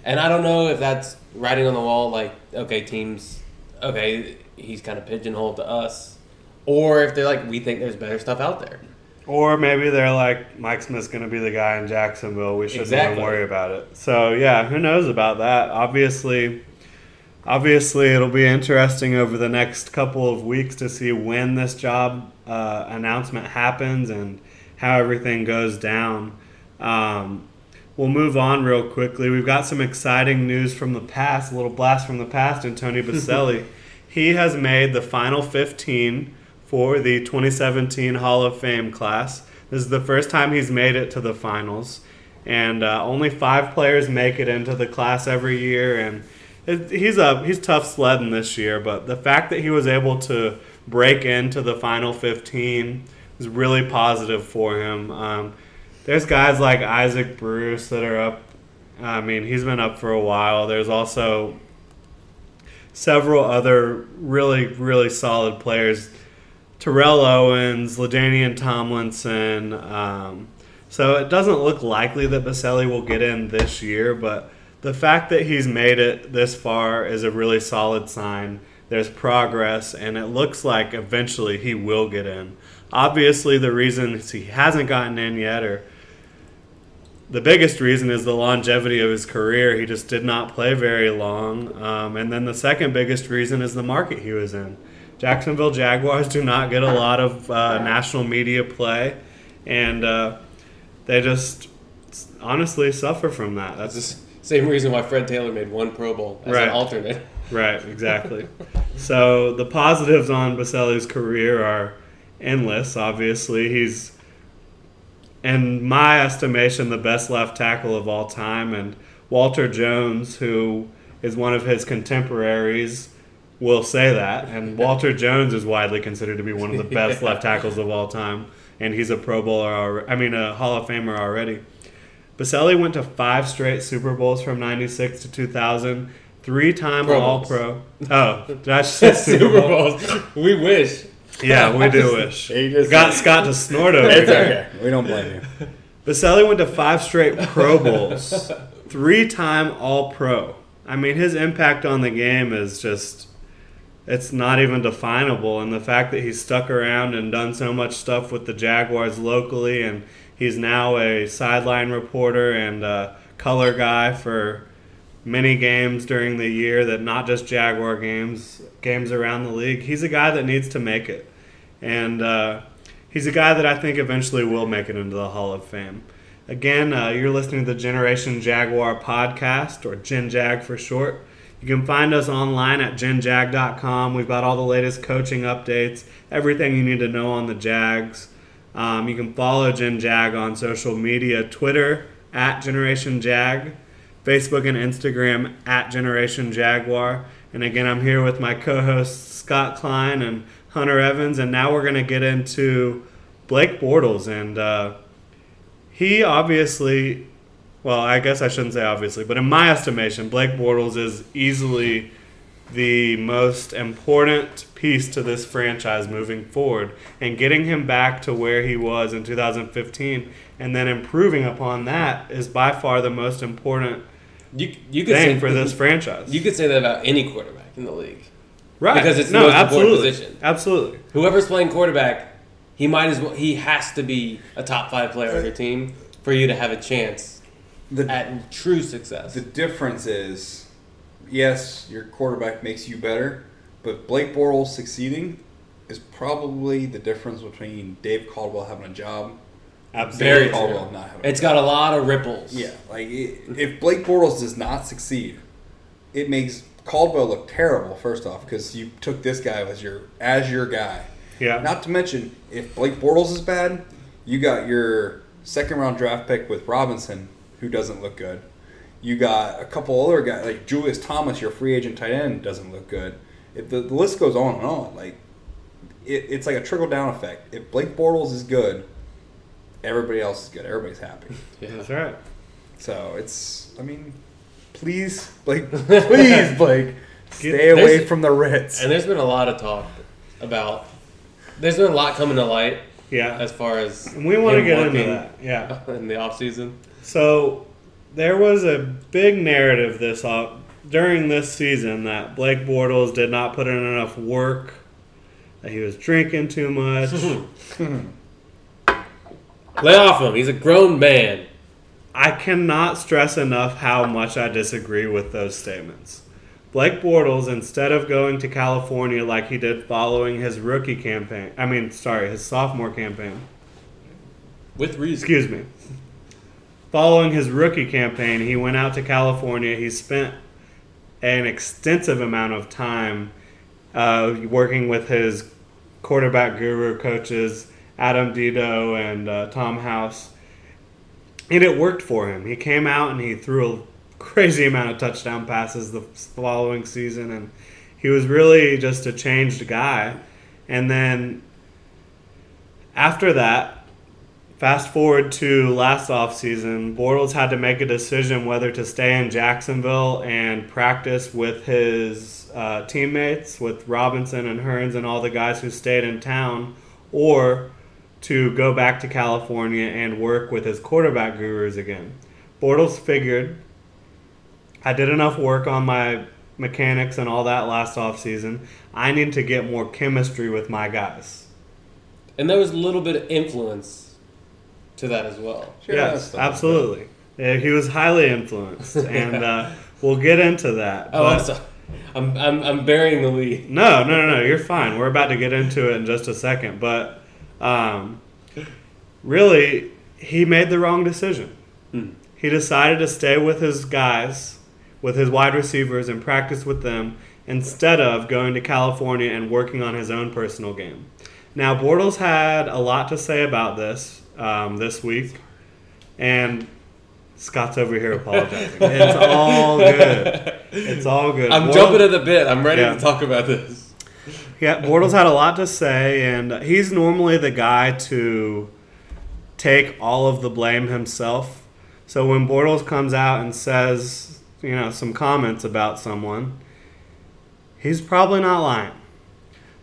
And I don't know if that's writing on the wall, like okay, teams, okay, he's kind of pigeonholed to us, or if they're like, we think there's better stuff out there. Or maybe they're like, Mike Smith's going to be the guy in Jacksonville. We shouldn't Exactly. even worry about it. So, yeah, who knows about that? Obviously, obviously, it'll be interesting over the next couple of weeks to see when this job uh, announcement happens and how everything goes down. Um, we'll move on real quickly. We've got some exciting news from the past, a little blast from the past in Tony Boselli. he has made the final 15 for the 2017 Hall of Fame class. This is the first time he's made it to the finals, and uh, only five players make it into the class every year. And he's a he's tough sledding this year, but the fact that he was able to break into the final 15 is really positive for him. Um, there's guys like Isaac Bruce that are up. I mean, he's been up for a while. There's also several other really, really solid players. Terrell Owens, LaDainian Tomlinson. Um, so it doesn't look likely that Boselli will get in this year, but the fact that he's made it this far is a really solid sign. There's progress, and it looks like eventually he will get in. Obviously, the reason he hasn't gotten in yet, or the biggest reason, is the longevity of his career. He just did not play very long. Um, and then the second biggest reason is the market he was in. Jacksonville Jaguars do not get a lot of uh, national media play, and uh, they just honestly suffer from that. That's the same reason why Fred Taylor made one Pro Bowl as Right. an alternate. right, exactly. so the positives on Boselli's career are endless. Obviously, he's, in my estimation, the best left tackle of all time, and Walter Jones, who is one of his contemporaries, will say that. And Walter Jones is widely considered to be one of the best left tackles of all time, and he's a Pro Bowler. I mean, a Hall of Famer already. Boselli went to five straight Super Bowls from '96 to 2000. Three-time Pro All Pro. Oh, that's Super Super Bowl. Bowls. We wish. Yeah, we do wish. He just- Got Scott to snort over It's here. okay. We don't blame you. Boselli went to five straight Pro Bowls, three-time All Pro. I mean, his impact on the game is just. It's not even definable, and the fact that he's stuck around and done so much stuff with the Jaguars locally, and he's now a sideline reporter and color guy for many games during the year that not just Jaguar games, games around the league. He's a guy that needs to make it. And uh, he's a guy that I think eventually will make it into the Hall of Fame. Again, uh, you're listening to the Generation Jaguar podcast, or Gen Jag for short. You can find us online at genjag.com. We've got all the latest coaching updates, everything you need to know on the Jags. Um, you can follow Gen Jag on social media Twitter at Generation Jag, Facebook and Instagram at Generation Jaguar. And again, I'm here with my co hosts Scott Klein and Hunter Evans. And now we're going to get into Blake Bortles. And uh, he obviously, well, I guess I shouldn't say obviously, but in my estimation, Blake Bortles is easily the most important piece to this franchise moving forward and getting him back to where he was in 2015 and then improving upon that is by far the most important You you could thing say for this franchise. You could say that about any quarterback in the league. right. because it's the no, most important position. Absolutely. Whoever's playing quarterback, he might as well. He has to be a top five player on your team for you to have a chance The, at true success. the difference is, yes, your quarterback makes you better, but Blake Bortles succeeding is probably the difference between Dave Caldwell having a job Absolutely. Very Dave. Caldwell not having a It's got a lot of ripples. Yeah, like i if Blake Bortles does not succeed, it makes Caldwell look terrible. First off, because you took this guy as your as your guy. Yeah. Not to mention, if Blake Bortles is bad, you got your second round draft pick with Robinson, who doesn't look good. You got a couple other guys like Julius Thomas, your free agent tight end, doesn't look good. If the, the list goes on and on, like it, it's like a trickle down effect. If Blake Bortles is good, everybody else is good. Everybody's happy. Yeah. That's right. So it's, I mean, please, Blake, please, Blake, stay There's- away from the Ritz. And there's been a lot of talk about. There's been a lot coming to light Yeah. as far as And we want to get into that. Yeah. in the off season. So there was a big narrative this off, during this season that Blake Bortles did not put in enough work, that he was drinking too much. Lay off him. He's a grown man. I cannot stress enough how much I disagree with those statements. Blake Bortles, instead of going to California like he did following his rookie campaign, I mean, sorry, his sophomore campaign, With reason. excuse me. Following his rookie campaign, he went out to California. He spent an extensive amount of time uh, working with his quarterback guru coaches, Adam Dedeaux and uh, Tom House. And it worked for him. He came out and he threw a crazy amount of touchdown passes the following season. And he was really just a changed guy. And then after that, Fast forward to last offseason, Bortles had to make a decision whether to stay in Jacksonville and practice with his uh, teammates, with Robinson and Hurns and all the guys who stayed in town, or to go back to California and work with his quarterback gurus again. Bortles figured I did enough work on my mechanics and all that last off season. I need to get more chemistry with my guys. And there was a little bit of influence to that as well. Sure, yes, absolutely. Yeah, he was highly influenced, and uh, we'll get into that. Oh, I'm sorry. I'm, I'm, I'm burying the lead. No, no, no, no. You're fine. We're about to get into it in just a second, but um, really, he made the wrong decision. Hmm. He decided to stay with his guys, with his wide receivers, and practice with them instead of going to California and working on his own personal game. Now, Bortles had a lot to say about this um, this week, and Scott's over here apologizing. it's all good. It's all good. I'm Bortles- jumping at the bit. I'm ready Yeah. to talk about this. yeah, Bortles had a lot to say, and he's normally the guy to take all of the blame himself. So when Bortles comes out and says, you know, some comments about someone, he's probably not lying.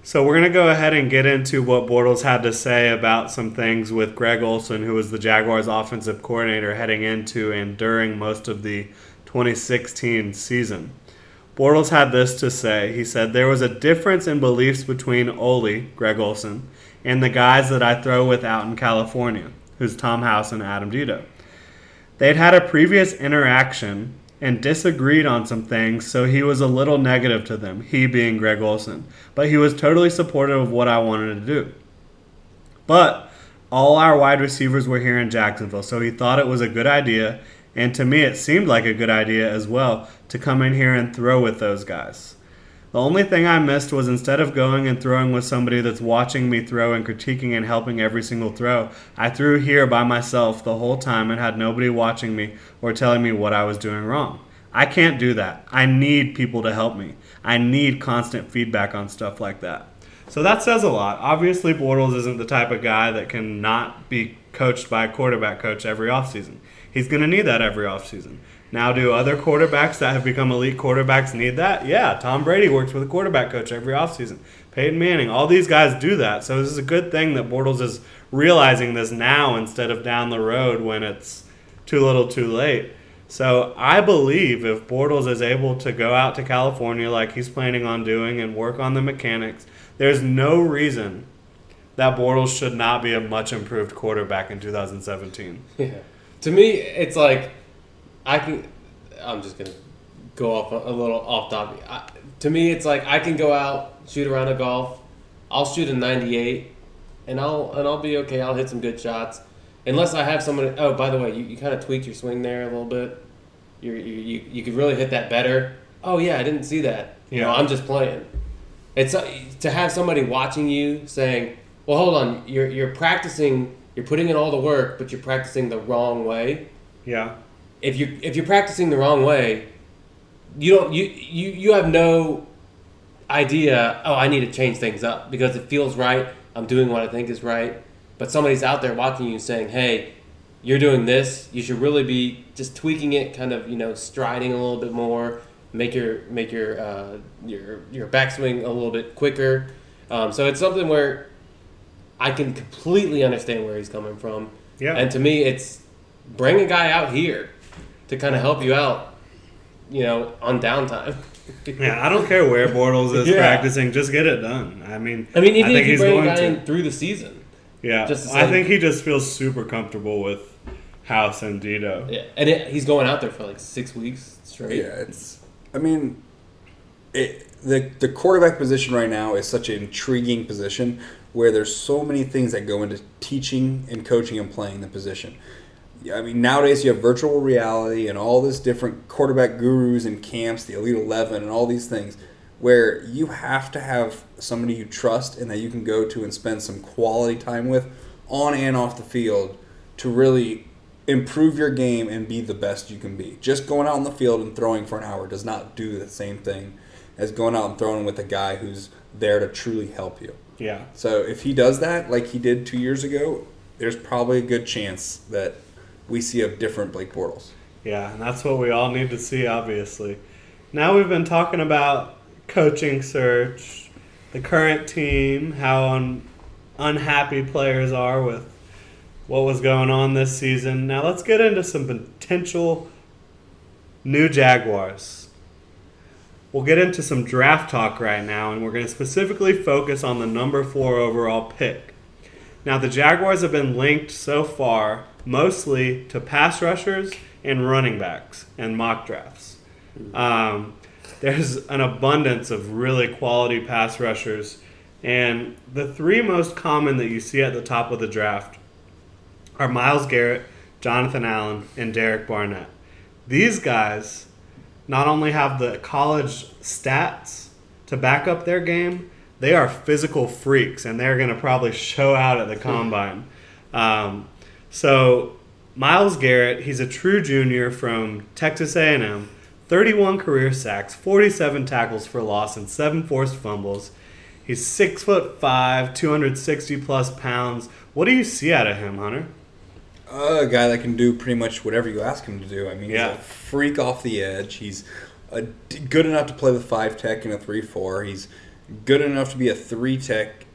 So we're going to go ahead and get into what Bortles had to say about some things with Greg Olson, who was the Jaguars' offensive coordinator heading into and during most of the 2016 season. Bortles had this to say. He said, There was a difference in beliefs between Ole, Greg Olson, and the guys that I throw with out in California, who's Tom House and Adam Dedeaux. They'd had a previous interaction and disagreed on some things, so he was a little negative to them, he being Greg Olson. But he was totally supportive of what I wanted to do. But all our wide receivers were here in Jacksonville, so he thought it was a good idea, and to me it seemed like a good idea as well to come in here and throw with those guys. The only thing I missed was instead of going and throwing with somebody that's watching me throw and critiquing and helping every single throw, I threw here by myself the whole time and had nobody watching me or telling me what I was doing wrong. I can't do that. I need people to help me. I need constant feedback on stuff like that. So that says a lot. Obviously, Bortles isn't the type of guy that can not be coached by a quarterback coach every offseason. He's going to need that every offseason. Now, do other quarterbacks that have become elite quarterbacks need that? Yeah, Tom Brady works with a quarterback coach every offseason. Peyton Manning, all these guys do that. So this is a good thing that Bortles is realizing this now instead of down the road when it's too little too late. So I believe if Bortles is able to go out to California like he's planning on doing and work on the mechanics, there's no reason that Bortles should not be a much improved quarterback in 2017. Yeah. To me, it's like I can. I'm just gonna go off a, a little off topic. I, to me, it's like I can go out shoot around a golf. I'll shoot a 98, and I'll and I'll be okay. I'll hit some good shots, unless I have someone. Oh, by the way, you, you kind of tweaked your swing there a little bit. You you you you could really hit that better. Oh yeah, I didn't see that. You know, I'm just playing. It's uh, to have somebody watching you saying, "Well, hold on, you're you're practicing, you're putting in all the work, but you're practicing the wrong way." Yeah. If you if you're practicing the wrong way, you don't you you you have no idea. Oh, I need to change things up because it feels right. I'm doing what I think is right. But somebody's out there watching you saying, "Hey, you're doing this. You should really be just tweaking it, kind of you know striding a little bit more, make your make your uh, your your backswing a little bit quicker." Um, so it's something where I can completely understand where he's coming from. Yeah. And to me, it's bring a guy out here to kind of help you out, you know, on downtime. Yeah, I don't care where Bortles is Yeah. practicing, just get it done. I mean, I mean, even think if you he's bring a going guy to. in through the season. Yeah, just to I think he just feels super comfortable with House and Dedeaux. Yeah. And it, he's going out there for like six weeks straight. Yeah, it's. I mean, it, the the quarterback position right now is such an intriguing position where there's so many things that go into teaching and coaching and playing the position. Yeah, I mean, nowadays you have virtual reality and all this different quarterback gurus and camps, the Elite Eleven, and all these things, where you have to have somebody you trust and that you can go to and spend some quality time with, on and off the field, to really improve your game and be the best you can be. Just going out on the field and throwing for an hour does not do the same thing as going out and throwing with a guy who's there to truly help you. Yeah, So if he does that like he did two years ago, there's probably a good chance that we see a different Blake Bortles. yeah, and that's what we all need to see, obviously. Now we've been talking about coaching search, the current team, how un- unhappy players are with what was going on this season. Now let's get into some potential new Jaguars. We'll get into some draft talk right now, and we're going to specifically focus on the number four overall pick. Now, the Jaguars have been linked so far mostly to pass rushers and running backs and mock drafts. Um, there's an abundance of really quality pass rushers, and the three most common that you see at the top of the draft are Myles Garrett, Jonathan Allen, and Derek Barnett. These guys not only have the college stats to back up their game, they are physical freaks, and they're going to probably show out at the combine. Um, so Myles Garrett, he's a true junior from Texas A&M. 31 career sacks, 47 tackles for loss, and seven forced fumbles. He's six foot five, 260 plus pounds. What do you see out of him, Hunter? Uh, a guy that can do pretty much whatever you ask him to do. I mean, Yeah. he's a freak off the edge. He's a, good enough to play with five tech and a three four. He's good enough to be a three tech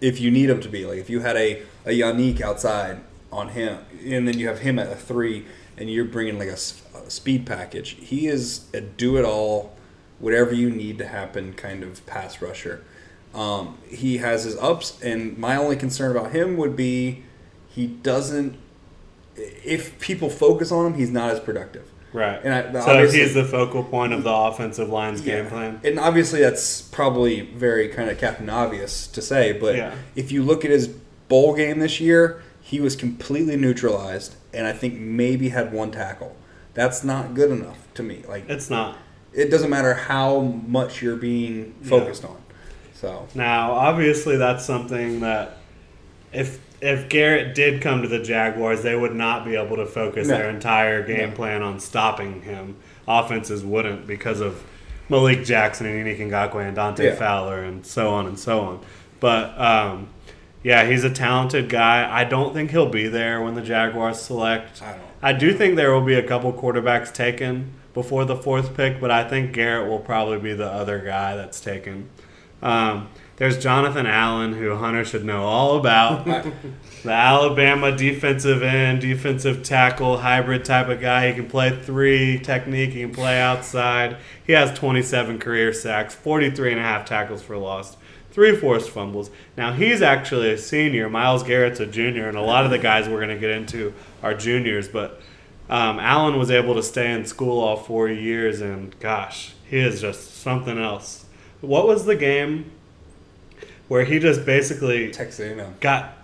if you need him to be. Like if you had a a Yannick outside on him, and then you have him at a three, and you're bringing like a speed package. He is a do it all, whatever you need to happen kind of pass rusher. Um, he has his ups, and my only concern about him would be he doesn't. If people focus on him, he's not as productive. Right. And I- so obviously- he's the focal point of the offensive line's game plan. And obviously, that's probably very kind of Captain Obvious to say, but Yeah. if you look at his bowl game this year, he was completely neutralized, and I think maybe had one tackle. That's not good enough to me. Like It's not. it doesn't matter how much you're being focused on. So Now, obviously, that's something that if if Garrett did come to the Jaguars, they would not be able to focus No. their entire game No. plan on stopping him. Offenses wouldn't because of Malik Jackson and Yannick Ngakoue and Dante Yeah. Fowler and so on and so on. But um, yeah, he's a talented guy. I don't think he'll be there when the Jaguars select. I don't. I do think there will be a couple quarterbacks taken before the fourth pick, but I think Garrett will probably be the other guy that's taken. Um, there's Jonathan Allen, who Hunter should know all about. the Alabama defensive end, defensive tackle, hybrid type of guy. He can play three technique, he can play outside. He has 27 career sacks, 43 and a half tackles for loss, three forced fumbles. Now, he's actually a senior. Myles Garrett's a junior, and a lot of the guys we're going to get into are juniors, but um, Allen was able to stay in school all four years, and gosh, he is just something else. What was the game where he just basically Texas A&M. got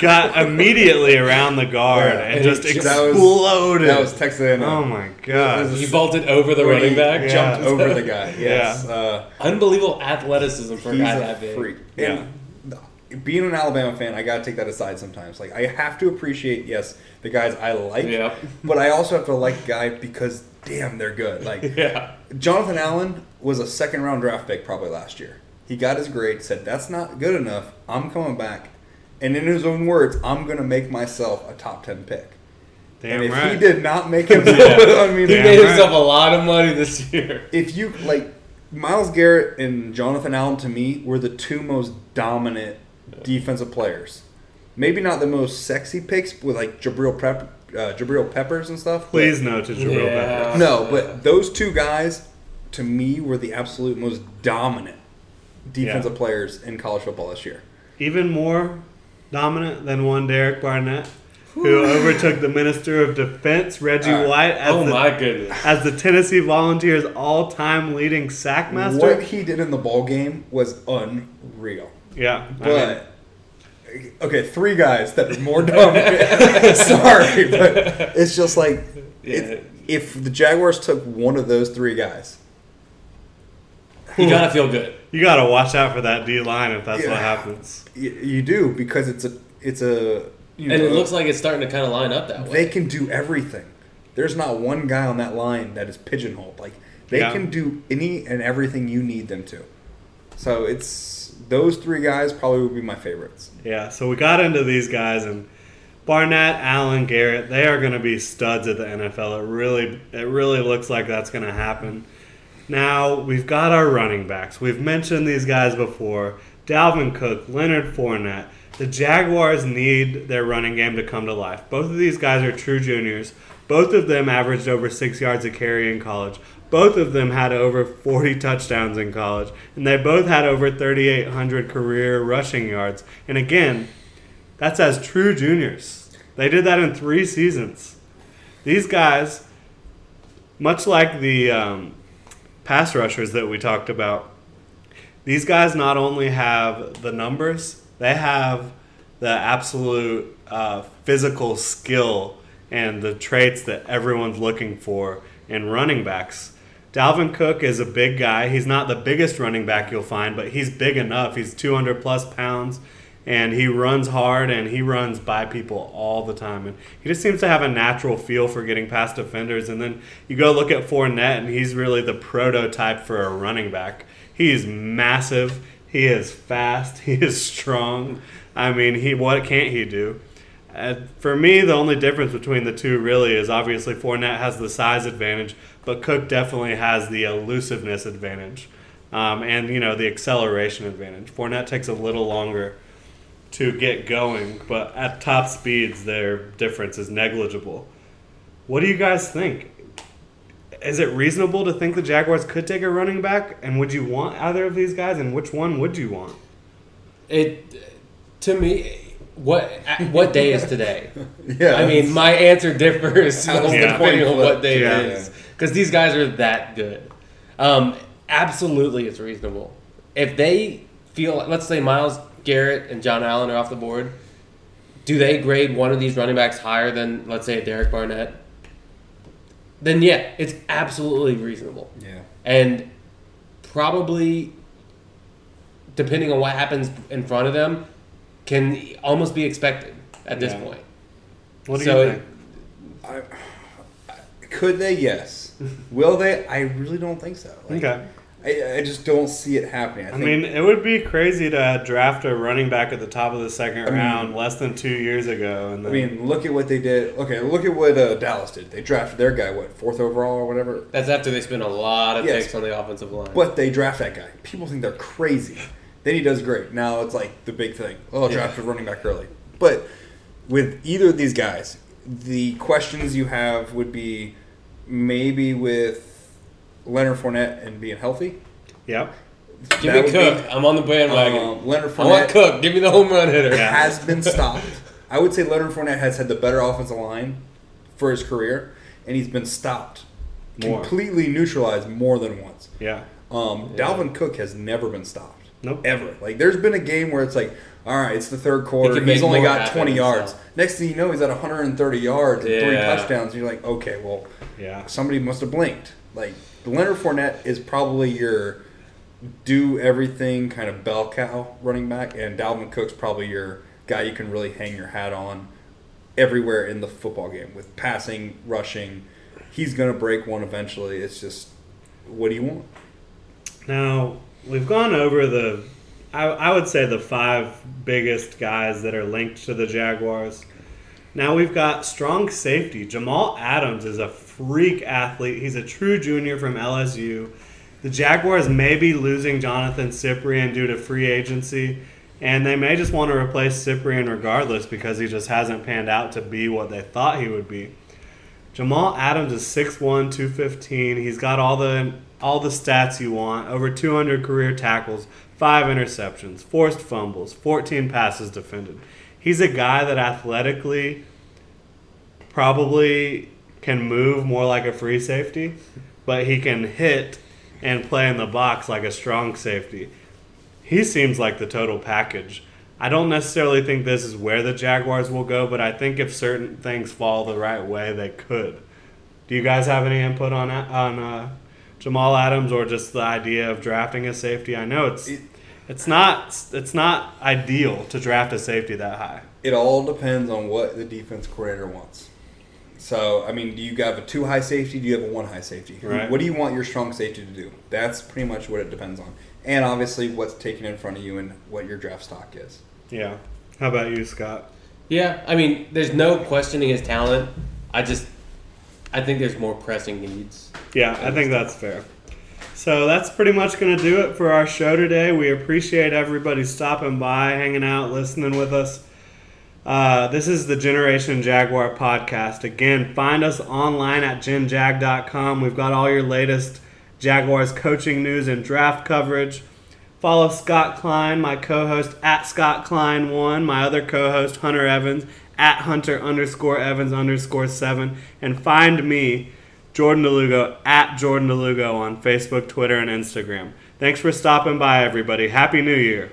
got immediately around the guard Yeah. and just That was- exploded. That was Texas A&M. oh my god! He vaulted over the running back. Yeah. Jumped over the guy. Yes. Uh, Unbelievable athleticism for a guy that big. freak. Yeah. And being an Alabama fan, I gotta take that aside sometimes. Like I have to appreciate, yes, the guys I like, Yeah. but I also have to like a guy because damn, they're good. Like Yeah. Jonathan Allen was a second round draft pick probably last year. He got his grade, said that's not good enough. I'm coming back, and in his own words, I'm gonna make myself a top ten pick. Damn and if right. he did not make himself, Yeah. I mean, He made right. himself a lot of money this year. if you like Myles Garrett and Jonathan Allen to me were the two most dominant defensive players. Maybe not the most sexy picks with like Jabril Pep, uh, Jabril Peppers and stuff. Please no to Jabril Yeah. Peppers. no, but those two guys to me were the absolute most dominant defensive Yeah. players in college football this year. Even more dominant than one Derek Barnett, who overtook the Minister of Defense Reggie Uh, White as Oh the, my goodness. as the Tennessee Volunteers all-time leading sack master. What he did in the ball game was unreal. Yeah, I mean, But okay, three guys that are more dominant. Sorry, but it's just like it, if the Jaguars took one of those three guys, You gotta feel good. You got to watch out for that D line if that's Yeah. what happens. you, you do because it's a it's a you And know, it looks like it's starting to kind of line up that way. they can do everything. There's not one guy on that line that is pigeonholed. Like they Yeah. can do any and everything you need them to. So it's those three guys probably would be my favorites. Yeah, so we got into these guys and Barnett, Allen, Garrett, they are going to be studs at the NFL. It really it really looks like that's going to happen. Now, we've got our running backs. We've mentioned these guys before. Dalvin Cook, Leonard Fournette. The Jaguars need their running game to come to life. Both of these guys are true juniors. Both of them averaged over six yards a carry in college. Both of them had over 40 touchdowns in college, and they both had over 3,800 career rushing yards. And again, that's as true juniors. They did that in three seasons. These guys, much like the um, pass rushers that we talked about, these guys not only have the numbers, they have the absolute uh, physical skill and the traits that everyone's looking for in running backs. Dalvin Cook is a big guy. He's not the biggest running back you'll find, but he's big enough. He's 200 plus pounds, and he runs hard and he runs by people all the time. And he just seems to have a natural feel for getting past defenders. And then you go look at Fournette, and he's really the prototype for a running back. He's massive. He is fast. He is strong. I mean, he what can't he do? Uh, for me, the only difference between the two really is obviously Fournette has the size advantage, but Cook definitely has the elusiveness advantage, um, and you know the acceleration advantage. Fournette takes a little longer to get going, but at top speeds, their difference is negligible. What do you guys think? Is it reasonable to think the Jaguars could take a running back? And would you want either of these guys? And which one would you want? It to me, what what day is today? Yeah, I mean, my answer differs How's the depending on what day Yeah. it is, because these guys are that good. Um, absolutely, it's reasonable. If they feel, let's say Myles Garrett and John Allen are off the board, do they grade one of these running backs higher than, let's say, Derek Barnett? Then yeah, it's absolutely reasonable yeah. and probably depending on what happens in front of them can almost be expected at this Yeah. point What do So you it- think? I, could they? Yes. Will they? I really don't think so. Like, Okay. I, I just don't see it happening. I, I mean, it would be crazy to draft a running back at the top of the second mean- round less than two years ago. And I then, mean, look at what they did. Okay, look at what uh, Dallas did. They drafted their guy, what fourth overall or whatever. that's after they spent a lot of Yes. picks on the offensive line But they draft that guy. People think they're crazy. Then he does great. Now it's like the big thing. Oh, Yeah. draft a running back early. But with either of these guys, the questions you have would be maybe with Leonard Fournette and being healthy. Yeah. give That me cook be- i'm on the bandwagon Um, Leonard i want cook give me the home run hitter has been stopped. I would say Leonard Fournette has had the better offensive line for his career, and he's been stopped, More. completely neutralized more than once. Yeah. Um, Yeah. Dalvin Cook has never been stopped. Nope. Ever. Like, there's been a game where it's like, all right, it's the third quarter. can he's only got 20 yards. himself. Next thing you know, he's at 130 yards and three touchdowns. And you're like, okay, well, Yeah. somebody must have blinked. Like, Leonard Fournette is probably your do everything kind of bell cow running back, and Dalvin Cook's probably your guy you can really hang your hat on everywhere in the football game with passing, rushing. He's going to break one eventually. It's just, what do you want? Now, we've gone over the, I, I would say, the five biggest guys that are linked to the Jaguars. Now we've got strong safety. Jamal Adams is a freak athlete. He's a true junior from LSU. The Jaguars may be losing Johnathan Cyprien due to free agency, and they may just want to replace Cyprien regardless because he just hasn't panned out to be what they thought he would be. Jamal Adams is 6'1", 215. He's got all the all the stats you want. Over 200 career tackles, 5 interceptions, forced fumbles, 14 passes defended. He's a guy that athletically probably can move more like a free safety, but he can hit and play in the box like a strong safety. He seems like the total package. I don't necessarily think this is where the Jaguars will go, but I think if certain things fall the right way, they could. Do you guys have any input on on uh, Jamal Adams or just the idea of drafting a safety? I know it's It- it's not it's not ideal to draft a safety that high. It all depends on what the defense coordinator wants. So, I mean, do you have a two high safety? Do you have a one high safety? Right. What do you want your strong safety to do? That's pretty much what it depends on. And obviously, what's taken in front of you and what your draft stock is. Yeah. How about you, Scott? yeah i mean there's no questioning his talent i just i think there's more pressing needs Yeah, I think that's fair. So that's pretty much going to do it for our show today. We appreciate everybody stopping by, hanging out, listening with us. Uh, this is the Generation Jaguar podcast. Again, find us online at genjag.com. We've got all your latest Jaguars coaching news and draft coverage. Follow Scott Klein, my co-host at Scott Klein one, my other co-host Hunter Evans at Hunter underscore Evans underscore seven, and find me, Jordan DeLugo at Jordan DeLugo on Facebook, Twitter, and Instagram. Thanks for stopping by, everybody. Happy New Year.